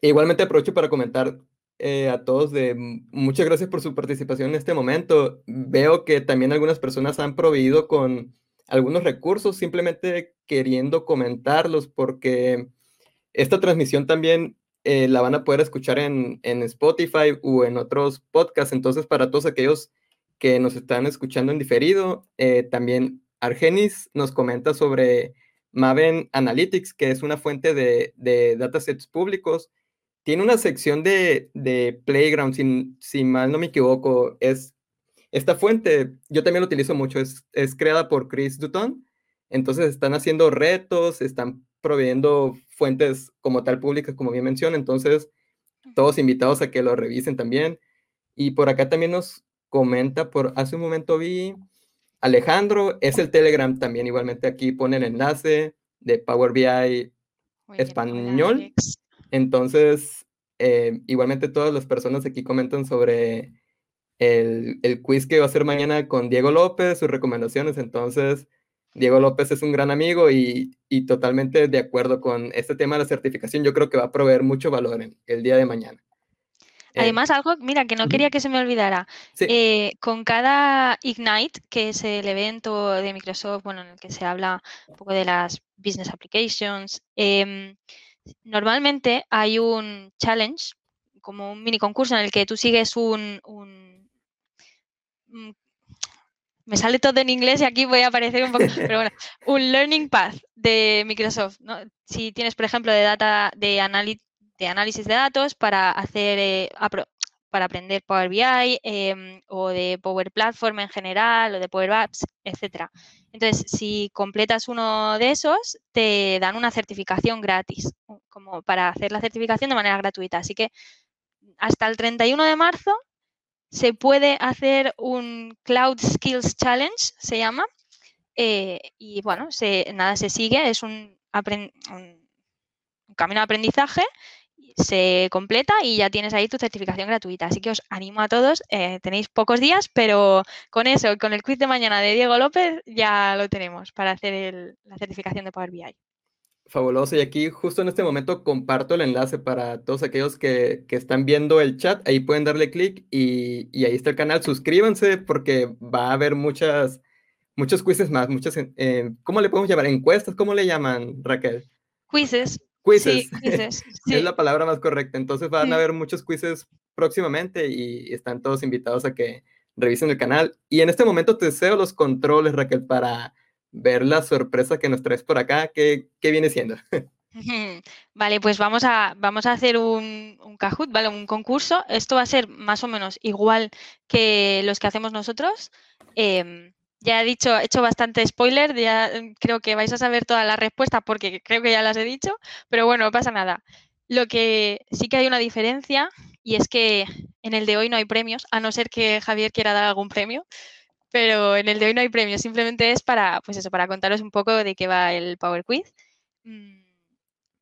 Speaker 1: Igualmente aprovecho para comentar eh, a todos de muchas gracias por su participación en este momento. Veo que también algunas personas han proveído con algunos recursos, simplemente queriendo comentarlos porque esta transmisión también eh, la van a poder escuchar en, Spotify o en otros podcasts. Entonces, para todos aquellos que nos están escuchando en diferido, eh, también Argenis nos comenta sobre Maven Analytics, que es una fuente de, datasets públicos. Tiene una sección de, Playground, si, mal no me equivoco. Es esta fuente, yo también la utilizo mucho, es, es creada por Chris Dutton. Entonces están haciendo retos, están proveyendo fuentes como tal públicas, como bien menciona. Entonces, todos invitados a que lo revisen también. Y por acá también nos comenta, por hace un momento vi Alejandro, es el Telegram también, igualmente aquí pone el enlace de Power BI español. Entonces, eh, igualmente todas las personas aquí comentan sobre el, el quiz que va a ser mañana con Diego López, sus recomendaciones. Entonces, Diego López es un gran amigo y, totalmente de acuerdo con este tema de la certificación. Yo creo que va a proveer mucho valor en el día de mañana.
Speaker 2: Eh, Además, algo, mira, que no quería que se me olvidara. Eh, con cada Ignite, que es el evento de Microsoft, bueno, en el que se habla un poco de las business applications, em, normalmente hay un challenge, como un mini concurso en el que tú sigues un me sale todo en inglés y aquí voy a aparecer un poco, pero bueno, un learning path de Microsoft. Si tienes, por ejemplo, de data de análisis de datos, para hacer eh, para aprender Power BI em, o de Power Platform en general o de Power Apps, etcétera. Entonces, si completas uno de esos, te dan una certificación gratis, como para hacer la certificación de manera gratuita. Así que hasta el 31 de marzo se puede hacer un Cloud Skills Challenge, se llama, eh, y bueno, nada, se sigue, es un, un camino de aprendizaje se completa y ya tienes ahí tu certificación gratuita. Así que os animo a todos, eh, tenéis pocos días, pero con eso, con el quiz de mañana de Diego López, ya lo tenemos para hacer la certificación de Power BI.
Speaker 1: Fabuloso. Y aquí justo en este momento comparto el enlace para todos aquellos que, están viendo el chat. Ahí pueden darle clic y, ahí está el canal. Suscríbanse porque va a haber muchas, muchos quizzes más. Muchas, eh, ¿Cómo le podemos llamar? ¿Encuestas? ¿Cómo le llaman, Raquel?
Speaker 2: Quizzes.
Speaker 1: Quizzes. es la palabra más correcta. Entonces van a haber muchos quizzes próximamente y están todos invitados a que revisen el canal. Y en este momento te deseo los controles, Raquel, para ver la sorpresa que nos traes por acá. ¿Qué, qué viene siendo?
Speaker 2: Vale, pues vamos a, vamos a hacer un, un Kahoot, ¿vale? Un concurso. Esto va a ser más o menos igual que los que hacemos nosotros. Em, ya he dicho, he hecho bastante spoiler, ya creo que vais a saber todas las respuestas porque creo que ya las he dicho, pero bueno, no pasa nada. Lo que sí que hay una diferencia y es que en el de hoy no hay premios, a no ser que Javier quiera dar algún premio, pero en el de hoy no hay premios, simplemente es para, pues eso, para contaros un poco de qué va el Power Quiz mm,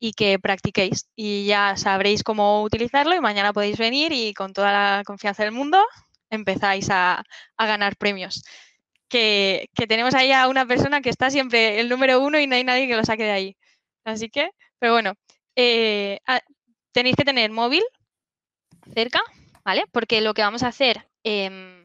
Speaker 2: y que practiquéis y ya sabréis cómo utilizarlo y mañana podéis venir y con toda la confianza del mundo empezáis a, a ganar premios que, tenemos ahí a una persona que está siempre el número uno y no hay nadie que lo saque de ahí. Así que, pero bueno, eh, tenéis que tener móvil cerca, ¿vale? Porque lo que vamos a hacer em,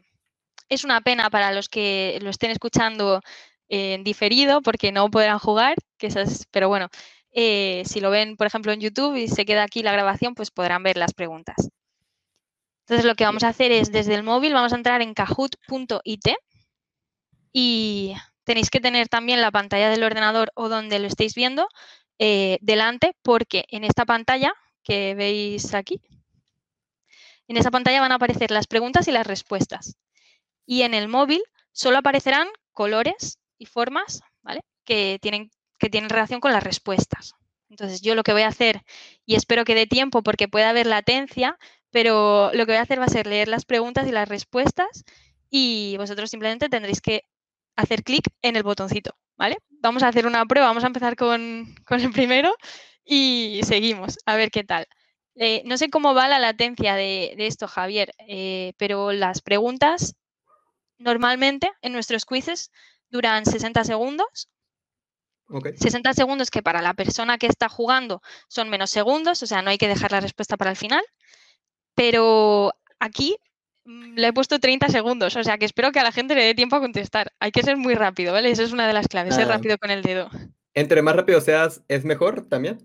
Speaker 2: es una pena para los que lo estén escuchando en diferido porque no podrán jugar, que pero bueno, eh, si lo ven, por ejemplo, en YouTube y se queda aquí la grabación, pues podrán ver las preguntas. Entonces lo que vamos a hacer es desde el móvil vamos a entrar en kahoot.it y tenéis que tener también la pantalla del ordenador o donde lo estéis viendo eh, delante porque en esta pantalla que veis aquí, en esa pantalla van a aparecer las preguntas y las respuestas. Y en el móvil solo aparecerán colores y formas ¿vale? que, tienen, que tienen relación con las respuestas. Entonces yo lo que voy a hacer, y espero que dé tiempo porque puede haber latencia, pero lo que voy a hacer va a ser leer las preguntas y las respuestas y vosotros simplemente tendréis que hacer clic en el botoncito, ¿vale? Vamos a hacer una prueba, vamos a empezar con, el primero y seguimos, a ver qué tal. Eh, no sé cómo va la latencia de, esto, Javier, eh, pero las preguntas normalmente en nuestros quizzes duran 60 segundos. 60 segundos que para la persona que está jugando son menos segundos, o sea, no hay que dejar la respuesta para el final. Pero aquí Mm, le he puesto 30 segundos, o sea que espero que a la gente le dé tiempo a contestar. Hay que ser muy rápido, ¿vale? Esa es una de las claves, ser rápido con el dedo.
Speaker 1: Entre más rápido seas, ¿es mejor también?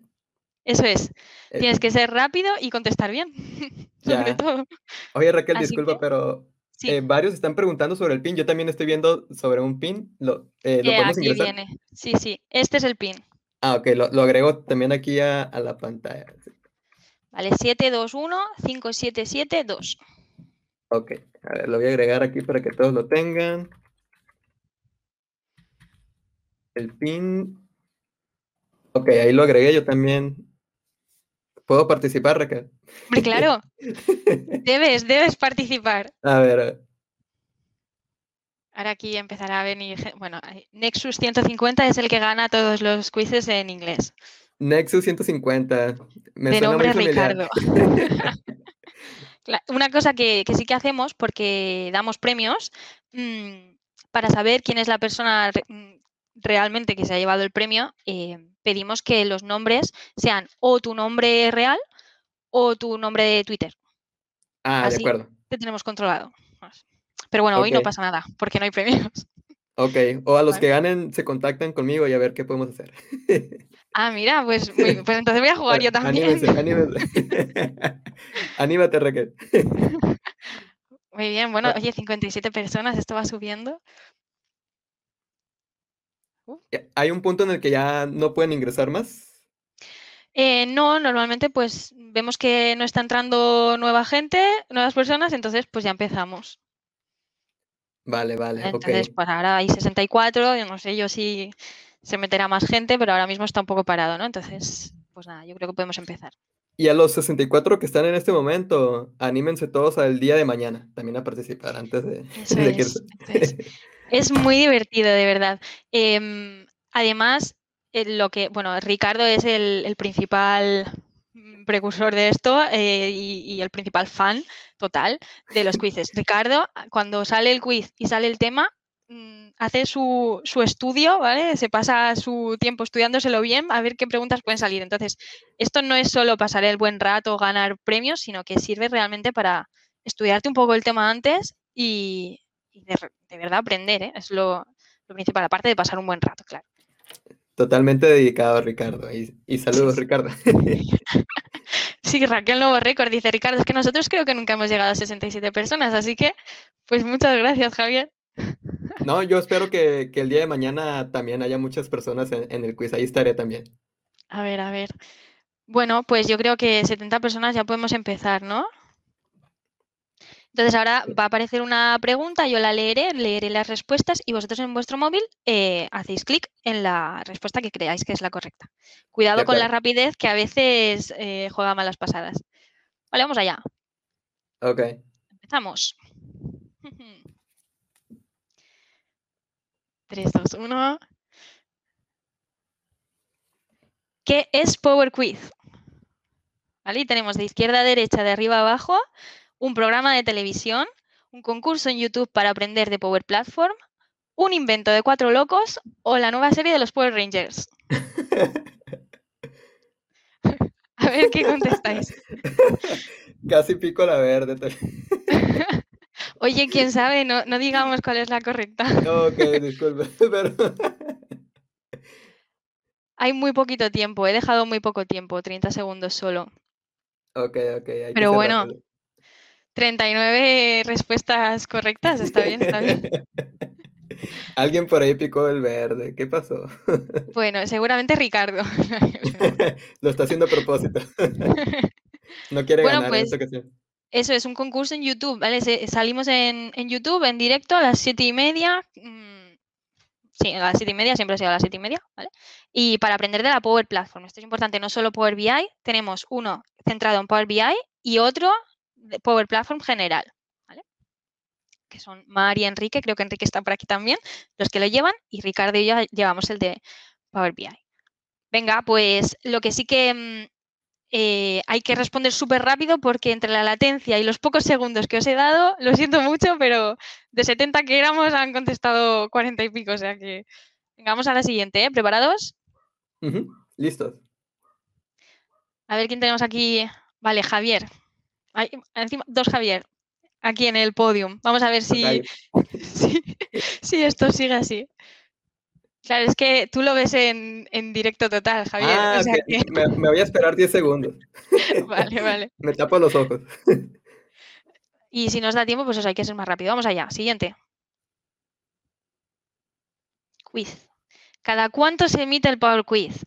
Speaker 2: Eso es. Eh, Tienes que ser rápido y contestar bien. sobre todo.
Speaker 1: Oye, Raquel, disculpa, pero eh, varios están preguntando sobre el pin. Yo también estoy viendo sobre un pin. ¿Lo, eh,
Speaker 2: podemos aquí viene. Sí, sí. Este es el pin.
Speaker 1: Ah, ok. Lo, agrego también aquí a, a la pantalla.
Speaker 2: Vale, 721 5772.
Speaker 1: Ok, a ver, lo voy a agregar aquí para que todos lo tengan. El pin. Ok, ahí lo agregué yo también. ¿Puedo participar, Raquel?
Speaker 2: claro. debes, debes participar.
Speaker 1: A ver,
Speaker 2: Ahora aquí empezará a venir. Bueno, Nexus 150 es el que gana todos los quizzes en inglés.
Speaker 1: Nexus 150.
Speaker 2: Me de nombre Ricardo. Una cosa que, sí que hacemos, porque damos premios, mm, para saber quién es la persona mm, realmente que se ha llevado el premio, eh, pedimos que los nombres sean o tu nombre real o tu nombre de Twitter.
Speaker 1: Ah, de acuerdo.
Speaker 2: Te tenemos controlado. Pero bueno, hoy no pasa nada, porque no hay premios.
Speaker 1: Ok, o a los que ganen se contactan conmigo y a ver qué podemos hacer.
Speaker 2: Ah, mira, pues, pues entonces voy a jugar yo también.
Speaker 1: Anímate, anímate. Raquel.
Speaker 2: Muy bien, bueno, oye, 57 personas, esto va subiendo.
Speaker 1: ¿Hay un punto en el que ya no pueden ingresar más?
Speaker 2: Eh, no, normalmente pues vemos que no está entrando nueva gente, nuevas personas, entonces pues ya empezamos.
Speaker 1: Vale, vale.
Speaker 2: Entonces, pues ahora hay 64, yo no sé yo si se meterá más gente, pero ahora mismo está un poco parado, ¿no? Entonces, pues nada, yo creo que podemos empezar.
Speaker 1: Y a los 64 que están en este momento, anímense todos al día de mañana también a participar antes de,
Speaker 2: que... es. muy divertido, de verdad. Em, además, eh, lo que, bueno, Ricardo es el, principal precursor de esto eh, y, el principal fan total de los quizzes. Ricardo, cuando sale el quiz y sale el tema, mm, hace su, su, estudio, ¿vale? Se pasa su tiempo estudiándoselo bien a ver qué preguntas pueden salir. Entonces, esto no es solo pasar el buen rato, ganar premios, sino que sirve realmente para estudiarte un poco el tema antes y, de, verdad aprender, ¿eh? Es lo, lo principal, aparte de pasar un buen rato, claro.
Speaker 1: Totalmente dedicado Ricardo. Y, saludos, Ricardo.
Speaker 2: Sí, Raquel Nuevo Récord dice Ricardo, es que nosotros creo que nunca hemos llegado a 67 personas, así que pues muchas gracias, Javier.
Speaker 1: No, yo espero que, el día de mañana también haya muchas personas en, en, el quiz, ahí estaré también.
Speaker 2: A ver, a ver. Bueno, pues yo creo que 70 personas ya podemos empezar, ¿no? Entonces ahora va a aparecer una pregunta, yo la leeré, leeré las respuestas y vosotros en vuestro móvil eh, hacéis clic en la respuesta que creáis que es la correcta. Cuidado con la rapidez que a veces eh, juega malas pasadas. Vale, vamos allá.
Speaker 1: Ok.
Speaker 2: Empezamos. 3, 2, 1. ¿Qué es Power Quiz? ¿Vale? Y tenemos de izquierda a derecha, de arriba a abajo, un programa de televisión, un concurso en YouTube para aprender de Power Platform, un invento de cuatro locos o la nueva serie de los Power Rangers. A ver qué contestáis.
Speaker 1: Casi pico la verde.
Speaker 2: Oye, quién sabe, no, no, digamos cuál es la correcta.
Speaker 1: ok, disculpe,
Speaker 2: Hay muy poquito tiempo, he dejado muy poco tiempo, 30 segundos solo.
Speaker 1: Ok, ok.
Speaker 2: Pero bueno, 39 respuestas correctas, está bien, está bien.
Speaker 1: Alguien por ahí picó el verde, ¿qué pasó?
Speaker 2: Bueno, seguramente Ricardo.
Speaker 1: Lo está haciendo a propósito. No quiere ganar pues,
Speaker 2: Eso es un concurso en YouTube, ¿vale? Salimos en, YouTube en directo a las siete y media. Mm, sí, a las siete y media, siempre ha sido a las siete y media, ¿vale? Y para aprender de la Power Platform. Esto es importante, no solo Power BI, tenemos uno centrado en Power BI y otro de Power Platform general, ¿vale? Que son Mar y Enrique, creo que Enrique está por aquí también, los que lo llevan, y Ricardo y yo llevamos el de Power BI. Venga, pues lo que sí que mm, eh, hay que responder súper rápido porque entre la latencia y los pocos segundos que os he dado, lo siento mucho, pero de 70 que éramos han contestado 40 y pico, o sea que vengamos a la siguiente, ¿eh? ¿Preparados?
Speaker 1: Listos.
Speaker 2: A ver quién tenemos aquí. Vale, Javier. Hay, encima, dos Javier aquí en el podium. Vamos a ver si, si, esto sigue así. Claro, es que tú lo ves en, directo total, Javier.
Speaker 1: Ah, me, voy a esperar 10 segundos.
Speaker 2: vale, vale.
Speaker 1: me tapo los ojos.
Speaker 2: y si nos da tiempo, pues eso hay que ser más rápido. Vamos allá. Siguiente. Quiz. ¿Cada cuánto se emite el Power Quiz?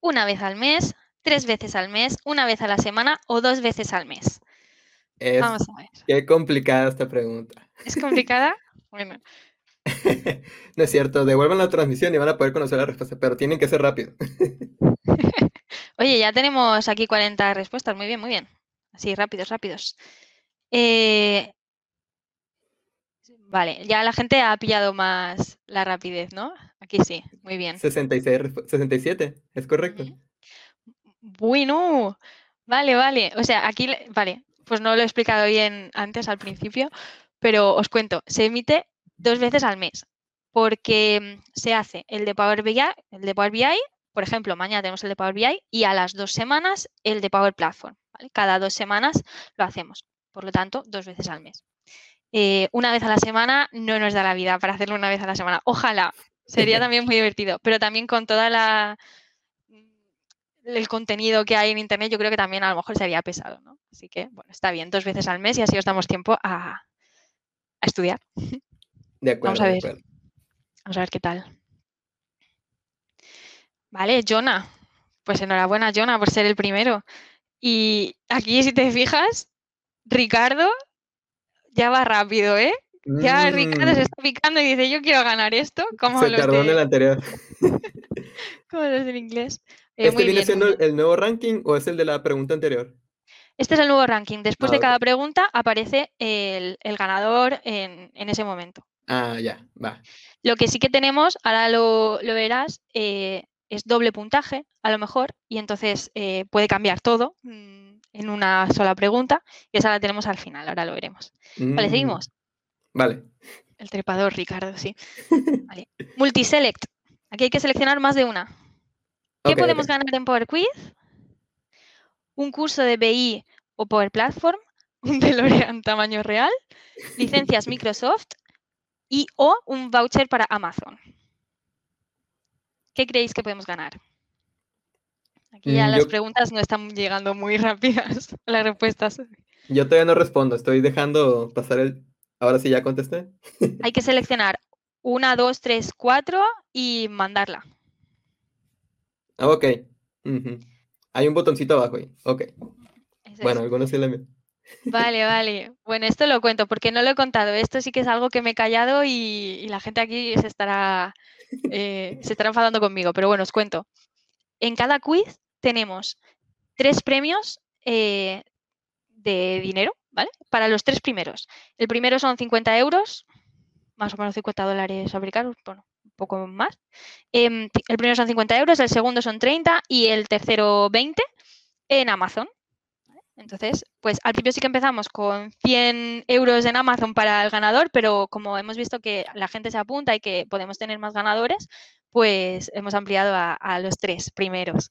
Speaker 2: Una vez al mes, tres veces al mes, una vez a la semana o dos veces al mes?
Speaker 1: Vamos a ver. Qué complicada esta pregunta.
Speaker 2: ¿Es complicada? bueno.
Speaker 1: no es cierto, devuelvan la transmisión y van a poder conocer la respuesta, pero tienen que ser rápido.
Speaker 2: Oye, ya tenemos aquí 40 respuestas, muy bien, muy bien. Así, rápidos, rápidos. Eh, vale, ya la gente ha pillado más la rapidez, ¿no? Aquí sí, muy bien.
Speaker 1: 66, 67, es correcto.
Speaker 2: Bueno, vale, vale. O sea, aquí, vale, pues no lo he explicado bien antes al principio, pero os cuento, se emite dos veces al mes porque mm, se hace el de Power BI, el de Power BI, por ejemplo, mañana tenemos el de Power BI y a las dos semanas el de Power Platform. Cada dos semanas lo hacemos, por lo tanto, dos veces al mes. Eh, una vez a la semana no nos da la vida para hacerlo una vez a la semana. Ojalá, sería también muy divertido, pero también con toda la el contenido que hay en internet, yo creo que también a lo mejor sería pesado, ¿no? Así que, bueno, está bien, dos veces al mes y así os damos tiempo a, estudiar.
Speaker 1: De acuerdo.
Speaker 2: Vamos a ver. Vamos a ver qué tal. Vale, Jonah, Pues enhorabuena, Jonah, por ser el primero. Y aquí, si te fijas, Ricardo ya va rápido, ¿eh? Ya Ricardo se mm. está picando y dice, yo quiero ganar esto. Como
Speaker 1: se tardó en el anterior.
Speaker 2: como los del inglés.
Speaker 1: Eh, ¿Este viene siendo el nuevo ranking o es el de la pregunta anterior?
Speaker 2: Este es el nuevo ranking. Después ah, de cada pregunta aparece el, ganador en, ese momento.
Speaker 1: Ah, ya, va.
Speaker 2: Lo que sí que tenemos, ahora lo, verás, eh, es doble puntaje, a lo mejor, y entonces eh, puede cambiar todo mm, en una sola pregunta, y esa la tenemos al final, ahora lo veremos. Vale, mm. seguimos.
Speaker 1: Vale.
Speaker 2: El trepador, Ricardo, sí. Vale. Multiselect. Aquí hay que seleccionar más de una. ¿Qué podemos ganar en Power Quiz? Un curso de BI o Power Platform, un DeLorean tamaño real, licencias Microsoft y o un voucher para Amazon. ¿Qué creéis que podemos ganar? Aquí ya mm, las preguntas no están llegando muy rápidas, las respuestas.
Speaker 1: Yo todavía no respondo, estoy dejando pasar el... Ahora sí ya contesté.
Speaker 2: Hay que seleccionar una, dos, tres, cuatro y mandarla.
Speaker 1: Ah, ok. Hay un botoncito abajo ahí. Ok. bueno, algunos sí le
Speaker 2: Vale, vale. Bueno, esto lo cuento porque no lo he contado. Esto sí que es algo que me he callado y, la gente aquí se estará, eh, se estará enfadando conmigo. Pero bueno, os cuento. En cada quiz tenemos tres premios eh, de dinero, ¿vale? Para los tres primeros. El primero son 50 euros, más o menos 50 dólares americanos, bueno, poco más. Em, el primero son 50 euros, el segundo son 30 y el tercero 20 en Amazon. Entonces, pues al principio sí que empezamos con 100 euros en Amazon para el ganador, pero como hemos visto que la gente se apunta y que podemos tener más ganadores, pues hemos ampliado a, los tres primeros.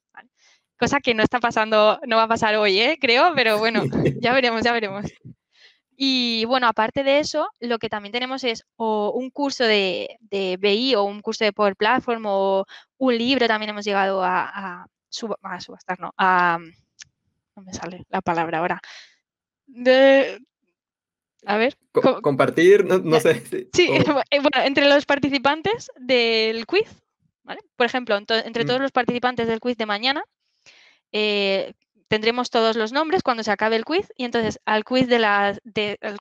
Speaker 2: Cosa que no está pasando, no va a pasar hoy, ¿eh? creo, pero bueno, ya veremos, ya veremos. Y bueno, aparte de eso, lo que también tenemos es o un curso de, de BI o un curso de Power Platform o un libro, también hemos llegado a, subastar, no, a, no me sale la palabra ahora. De, a ver.
Speaker 1: compartir, no, sé.
Speaker 2: Sí, eh, bueno, entre los participantes del quiz, ¿vale? Por ejemplo, entre todos mm. los participantes del quiz de mañana, eh, tendremos todos los nombres cuando se acabe el quiz y entonces al quiz, de la,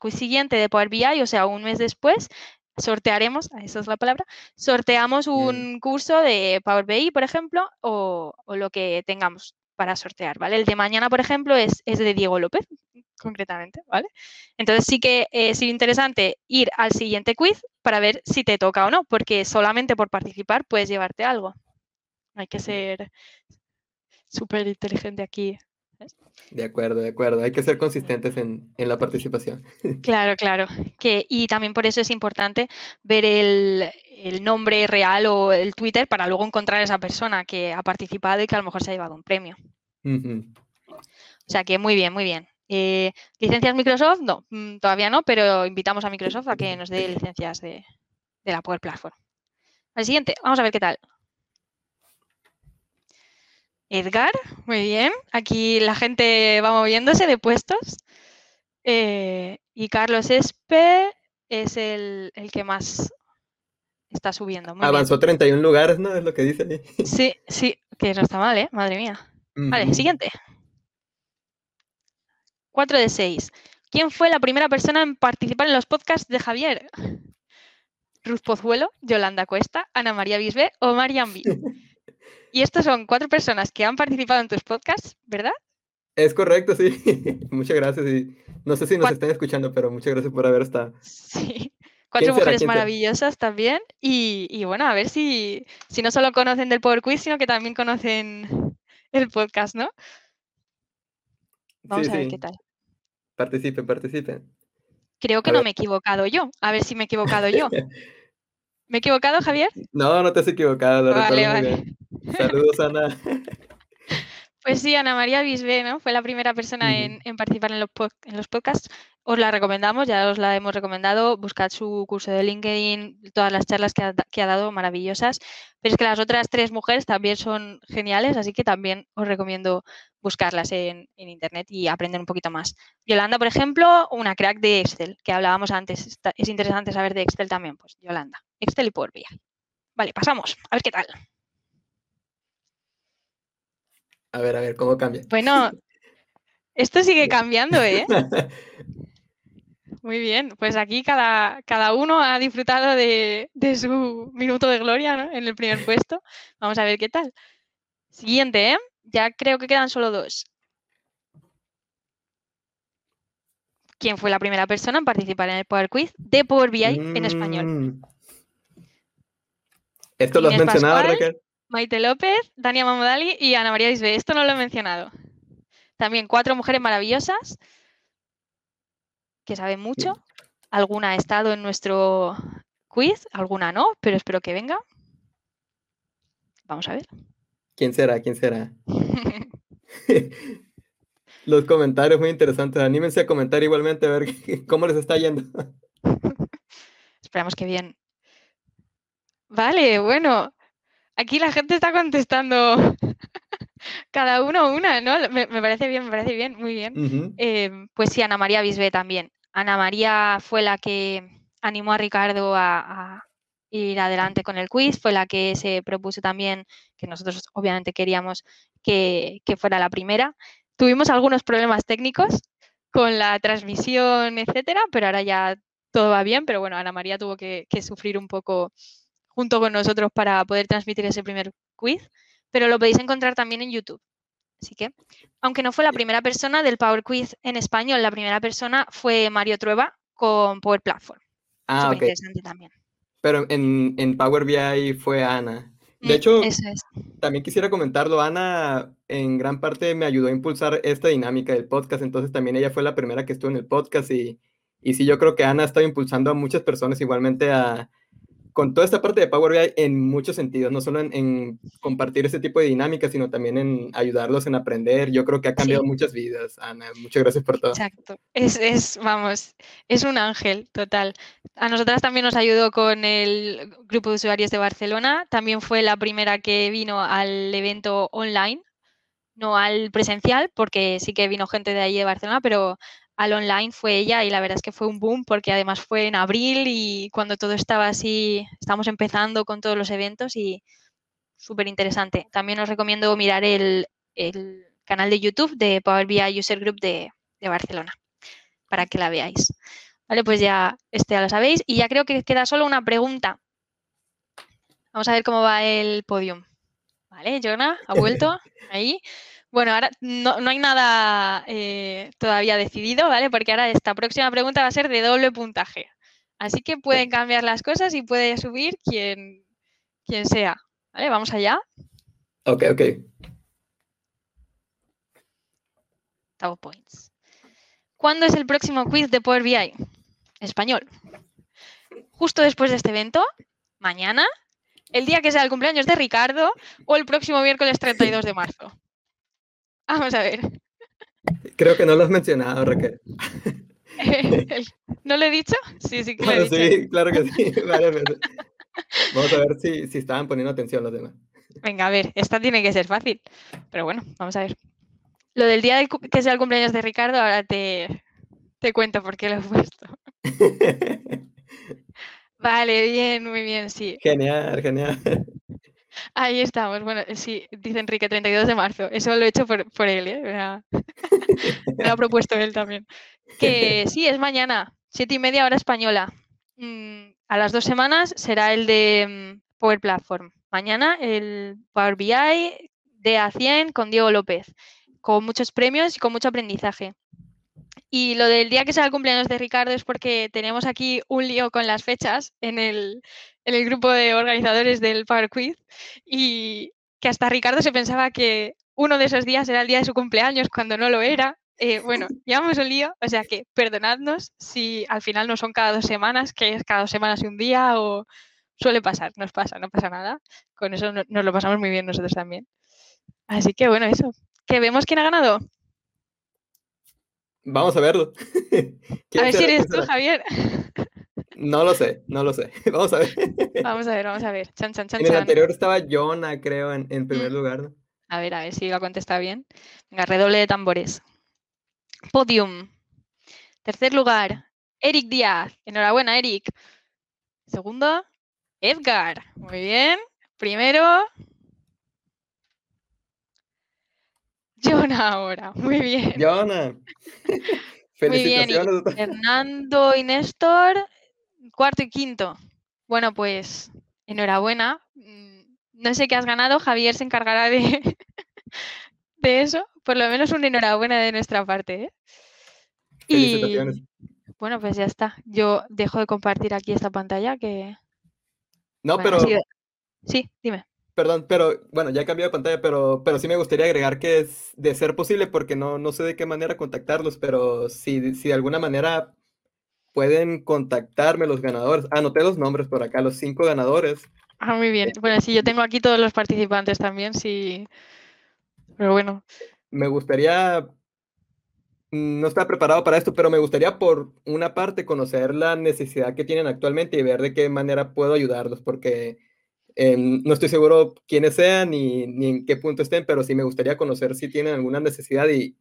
Speaker 2: quiz siguiente de Power BI, o sea, un mes después, sortearemos, esa es la palabra, sorteamos un curso de Power BI, por ejemplo, o, lo que tengamos para sortear, ¿vale? El de mañana, por ejemplo, es, es de Diego López, concretamente, ¿vale? Entonces sí que es interesante ir al siguiente quiz para ver si te toca o no, porque solamente por participar puedes llevarte algo. Hay que ser súper inteligente aquí.
Speaker 1: De acuerdo, de acuerdo. Hay que ser consistentes en, la participación.
Speaker 2: Claro, claro. Que, y también por eso es importante ver el, nombre real o el Twitter para luego encontrar a esa persona que ha participado y que a lo mejor se ha llevado un premio. O sea que muy bien, muy bien. Eh, ¿Licencias Microsoft? No, mm, todavía no, pero invitamos a Microsoft a que nos dé licencias de, de la Power Platform. Al siguiente, vamos a ver qué tal. Edgar, muy bien. Aquí la gente va moviéndose de puestos. Eh, y Carlos Espe es el, que más está subiendo.
Speaker 1: Avanzó 31 lugares, ¿no? Es lo que dice ahí.
Speaker 2: Sí, sí, que no está mal, ¿eh? Madre mía. Vale, siguiente. 4 de 6. ¿Quién fue la primera persona en participar en los podcasts de Javier? Ruth Pozuelo, Yolanda Cuesta, Ana María Bisbé o Marian B. Y estos son cuatro personas que han participado en tus podcasts, ¿verdad?
Speaker 1: Es correcto, sí. muchas gracias. Y no sé si nos están escuchando, pero muchas gracias por haber estado.
Speaker 2: Sí. Cuatro mujeres maravillosas también. Y, bueno, a ver si, si no solo conocen del Power Quiz, sino que también conocen el podcast, ¿no? Vamos a ver qué tal.
Speaker 1: Participen, participen.
Speaker 2: Creo que no me he equivocado yo. A ver si me he equivocado yo. ¿Me he equivocado, Javier?
Speaker 1: No, no te has equivocado. vale, vale. Saludos, Ana.
Speaker 2: Pues sí, Ana María Bisbé, ¿no? Fue la primera persona en, participar en los, en los, podcasts. Os la recomendamos, ya os la hemos recomendado. Buscad su curso de LinkedIn, todas las charlas que ha, dado, maravillosas. Pero es que las otras tres mujeres también son geniales, así que también os recomiendo buscarlas en, Internet y aprender un poquito más. Yolanda, por ejemplo, una crack de Excel, que hablábamos antes. es interesante saber de Excel también, pues Yolanda. Excel y Power BI. Vale, pasamos. A ver qué tal.
Speaker 1: A ver, a ver, ¿cómo cambia?
Speaker 2: Bueno, esto sigue cambiando, ¿eh? Muy bien, pues aquí cada, cada uno ha disfrutado de, su minuto de gloria ¿no? en el primer puesto. Vamos a ver qué tal. Siguiente, ¿eh? Ya creo que quedan solo dos. ¿Quién fue la primera persona en participar en el Power Quiz de Power BI en español? Mm.
Speaker 1: Esto lo has mencionado, Raquel.
Speaker 2: Maite López, Dania Mamodali y Ana María Isbe. Esto no lo he mencionado. También cuatro mujeres maravillosas que saben mucho. Alguna ha estado en nuestro quiz, alguna no, pero espero que venga. Vamos a ver.
Speaker 1: ¿Quién será? ¿Quién será? Los comentarios muy interesantes. Anímense a comentar igualmente a ver cómo les está yendo.
Speaker 2: Esperamos que bien. Vale, bueno. Aquí la gente está contestando cada uno una, ¿no? Me, parece bien, me parece bien, muy bien. Eh, pues sí, Ana María Bisbe también. Ana María fue la que animó a Ricardo a, ir adelante con el quiz, fue la que se propuso también, que nosotros obviamente queríamos que, fuera la primera. Tuvimos algunos problemas técnicos con la transmisión, etcétera, pero ahora ya todo va bien, pero bueno, Ana María tuvo que, sufrir un poco junto con nosotros para poder transmitir ese primer quiz, pero lo podéis encontrar también en YouTube. Así que, aunque no fue la primera persona del Power Quiz en español, la primera persona fue Mario Trueba con Power Platform.
Speaker 1: Ah, interesante también. Pero en, Power BI fue Ana. De mm, hecho, también quisiera comentarlo, Ana en gran parte me ayudó a impulsar esta dinámica del podcast, entonces también ella fue la primera que estuvo en el podcast y, y sí, yo creo que Ana ha estado impulsando a muchas personas igualmente a, con toda esta parte de Power BI en muchos sentidos, no solo en, compartir ese tipo de dinámicas, sino también en ayudarlos en aprender. Yo creo que ha cambiado muchas vidas, Ana. Muchas gracias por todo.
Speaker 2: Exacto. Es, es, vamos, es un ángel total. A nosotras también nos ayudó con el grupo de usuarios de Barcelona. También fue la primera que vino al evento online, no al presencial, porque sí que vino gente de ahí de Barcelona, pero al online fue ella y la verdad es que fue un boom porque además fue en abril y cuando todo estaba así, estamos empezando con todos los eventos y súper interesante. También os recomiendo mirar el, canal de YouTube de Power BI User Group de, Barcelona para que la veáis. Vale, pues ya este ya lo sabéis y ya creo que queda solo una pregunta. Vamos a ver cómo va el podium. Vale, Jonah, ha vuelto ahí. Bueno, ahora no, hay nada eh, todavía decidido, ¿vale? Porque ahora esta próxima pregunta va a ser de doble puntaje. Así que pueden cambiar las cosas y puede subir quien, quien sea. ¿Vale? Vamos allá.
Speaker 1: Ok, ok.
Speaker 2: Top points. ¿Cuándo es el próximo quiz de Power BI? Español. Justo después de este evento, mañana, el día que sea el cumpleaños de Ricardo o el próximo miércoles 32 de marzo. Vamos a ver.
Speaker 1: Creo que no lo has mencionado, Raquel.
Speaker 2: ¿No lo he dicho? Sí, sí,
Speaker 1: claro. Sí, claro que sí. Vamos a ver si, si estaban poniendo atención los demás.
Speaker 2: Venga, a ver, esta tiene que ser fácil. Pero bueno, vamos a ver. Lo del día que sea el cumpleaños de Ricardo, ahora te, te cuento por qué lo he puesto. vale, bien, muy bien, sí.
Speaker 1: Genial, genial.
Speaker 2: Ahí estamos. Bueno, sí, dice Enrique, 32 de marzo. Eso lo he hecho por, él, ¿eh? Me lo ha propuesto él también. Que sí, es mañana, siete y media hora española. Mm, a las dos semanas será el de mm, Power Platform. Mañana el Power BI de A100 con Diego López, con muchos premios y con mucho aprendizaje. Y lo del día que sea el cumpleaños de Ricardo es porque tenemos aquí un lío con las fechas en el, en el grupo de organizadores del Power Quiz y que hasta Ricardo se pensaba que uno de esos días era el día de su cumpleaños cuando no lo era. Eh, bueno, llevamos un lío, o sea que perdonadnos si al final no son cada dos semanas, que es cada dos semanas y un día o suele pasar, nos pasa, no pasa nada. Con eso nos lo pasamos muy bien nosotros también. Así que bueno, eso. ¿Que vemos quién ha ganado?
Speaker 1: Vamos a verlo.
Speaker 2: A ver si eres tú, Javier.
Speaker 1: No lo sé, no lo sé. Vamos a ver.
Speaker 2: Vamos a ver, vamos a ver. Chan, chan, chan,
Speaker 1: en el anterior estaba Jonah, creo, en, primer mm. lugar.
Speaker 2: A ver, a ver si lo contesta bien. Venga, redoble de tambores. Podium. Tercer lugar, Eric Díaz. Enhorabuena, Eric. Segundo, Edgar. Muy bien. Primero. Jonah ahora, muy bien.
Speaker 1: Jonah.
Speaker 2: Felicitaciones. Muy bien. Fernando y Néstor, cuarto y quinto. Bueno, pues enhorabuena. Mm, no sé qué has ganado, Javier se encargará de, de eso. Por lo menos una enhorabuena de nuestra parte. ¿eh?
Speaker 1: Felicitaciones.
Speaker 2: Y bueno, pues ya está. Yo dejo de compartir aquí esta pantalla que.
Speaker 1: No, pero.
Speaker 2: Sí, dime.
Speaker 1: Perdón, pero bueno, ya he cambiado de pantalla, pero, pero sí me gustaría agregar que es de ser posible, porque no, no sé de qué manera contactarlos, pero si, si de alguna manera pueden contactarme los ganadores. Anoté los nombres por acá, los cinco ganadores.
Speaker 2: Ah, muy bien. Bueno, sí, yo tengo aquí todos los participantes también, sí. Pero bueno.
Speaker 1: Me gustaría, no está preparado para esto, pero me gustaría por una parte conocer la necesidad que tienen actualmente y ver de qué manera puedo ayudarlos, porque Em, no estoy seguro quiénes sean ni, en qué punto estén, pero sí me gustaría conocer si tienen alguna necesidad y,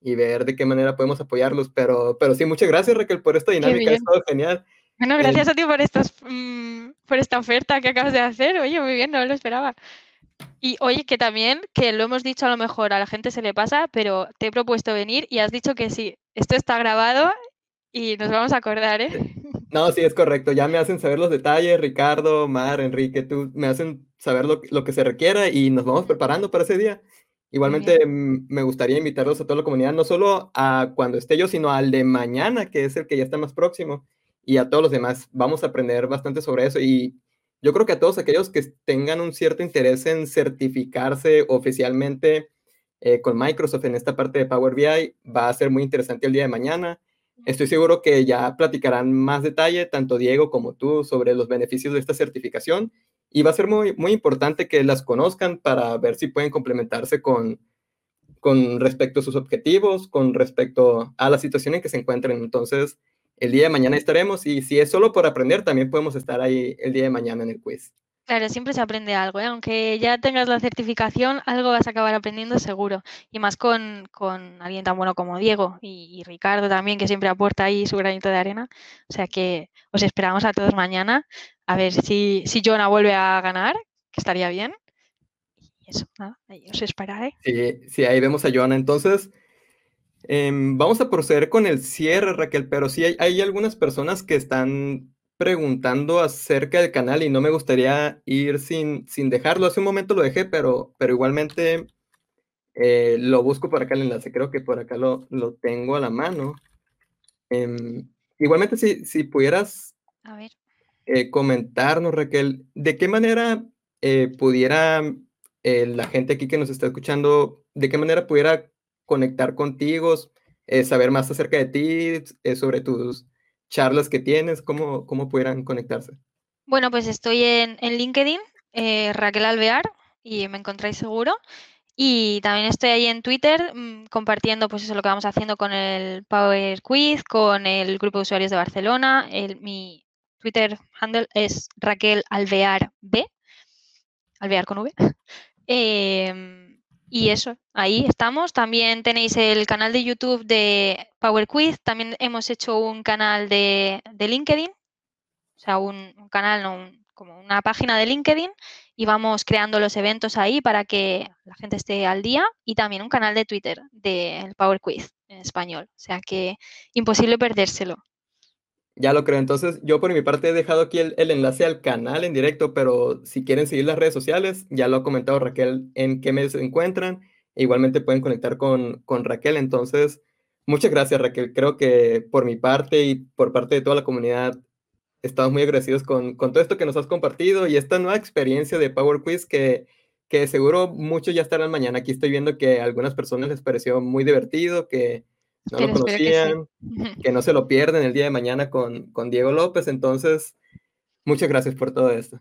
Speaker 1: ver de qué manera podemos apoyarlos. Pero, pero sí, muchas gracias Raquel por esta dinámica, ha estado genial.
Speaker 2: Bueno, gracias a ti por, estos, mm, por esta oferta que acabas de hacer. Oye, muy bien, no lo esperaba. Y oye, que también, que lo hemos dicho a lo mejor a la gente se le pasa, pero te he propuesto venir y has dicho que sí. Esto está grabado y nos vamos a acordar, ¿eh?
Speaker 1: No, sí, es correcto. Ya me hacen saber los detalles, Ricardo, Mar, Enrique, tú me hacen saber lo, lo que se requiera y nos vamos preparando para ese día. Igualmente me gustaría invitarlos a toda la comunidad, no solo a cuando esté yo, sino al de mañana, que es el que ya está más próximo, y a todos los demás. Vamos a aprender bastante sobre eso y yo creo que a todos aquellos que tengan un cierto interés en certificarse oficialmente eh, con Microsoft en esta parte de Power BI, va a ser muy interesante el día de mañana. Estoy seguro que ya platicarán más detalle, tanto Diego como tú, sobre los beneficios de esta certificación y va a ser muy, muy importante que las conozcan para ver si pueden complementarse con, con respecto a sus objetivos, con respecto a la situación en que se encuentren. Entonces, el día de mañana estaremos y si es solo por aprender, también podemos estar ahí el día de mañana en el quiz.
Speaker 2: Claro, siempre se aprende algo, ¿eh? aunque ya tengas la certificación, algo vas a acabar aprendiendo seguro. Y más con, alguien tan bueno como Diego y, Ricardo también, que siempre aporta ahí su granito de arena. O sea que os esperamos a todos mañana a ver si, si Jonah vuelve a ganar, que estaría bien. Y eso, nada, ahí os esperaré.
Speaker 1: Sí, sí, ahí vemos a Jonah. Entonces, em, vamos a proceder con el cierre, Raquel, pero sí hay, hay algunas personas que están preguntando acerca del canal y no me gustaría ir sin, sin dejarlo. Hace un momento lo dejé, pero, pero igualmente eh, lo busco por acá el enlace. Creo que por acá lo, lo tengo a la mano. Em, igualmente, si, si pudieras eh, comentarnos, Raquel, ¿de qué manera eh, pudiera la gente aquí que nos está escuchando, de qué manera pudiera conectar contigo, saber más acerca de ti, sobre tus charlas que tienes, ¿cómo, cómo pudieran conectarse?
Speaker 2: Bueno, pues estoy en, LinkedIn, eh, Raquel Alvear, y me encontráis seguro. Y también estoy ahí en Twitter mm, compartiendo pues eso lo que vamos haciendo con el Power Quiz, con el grupo de usuarios de Barcelona. El, mi Twitter handle es Raquel Alvear B, Alvear con V. Em, y eso, ahí estamos. También tenéis el canal de YouTube de Power Quiz. También hemos hecho un canal de, LinkedIn, o sea, un, canal, como una página de LinkedIn, y vamos creando los eventos ahí para que la gente esté al día. Y también un canal de Twitter del Power Quiz en español. O sea que imposible perdérselo.
Speaker 1: Ya lo creo. Entonces, yo por mi parte he dejado aquí el, enlace al canal en directo, pero si quieren seguir las redes sociales, ya lo ha comentado Raquel en qué medios se encuentran. E igualmente pueden conectar con, con Raquel. Entonces, muchas gracias, Raquel. Creo que por mi parte y por parte de toda la comunidad, estamos muy agradecidos con, con todo esto que nos has compartido y esta nueva experiencia de Power Quiz que, que seguro muchos ya estarán mañana. Aquí estoy viendo que a algunas personas les pareció muy divertido, que no lo conocían, que, no se lo pierden el día de mañana con, con Diego López. Entonces, muchas gracias por todo esto.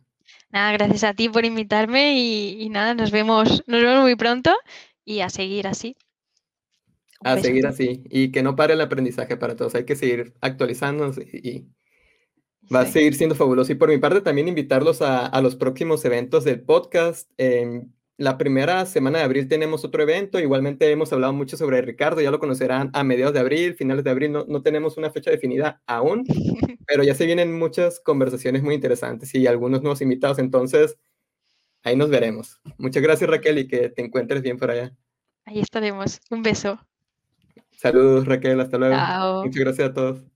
Speaker 2: Nada, gracias a ti por invitarme y, nada, nos vemos, nos vemos muy pronto y a seguir así.
Speaker 1: a seguir así y que no pare el aprendizaje para todos. Hay que seguir actualizándonos y, va a seguir siendo fabuloso. Y por mi parte también invitarlos a, a los próximos eventos del podcast. La primera semana de abril tenemos otro evento, igualmente hemos hablado mucho sobre Ricardo, ya lo conocerán a mediados de abril, finales de abril, no, no tenemos una fecha definida aún, pero ya se vienen muchas conversaciones muy interesantes y algunos nuevos invitados, entonces ahí nos veremos. Muchas gracias Raquel y que te encuentres bien por allá.
Speaker 2: Ahí estaremos. Un beso.
Speaker 1: Saludos, Raquel. Hasta luego.
Speaker 2: Chao.
Speaker 1: Muchas gracias a todos.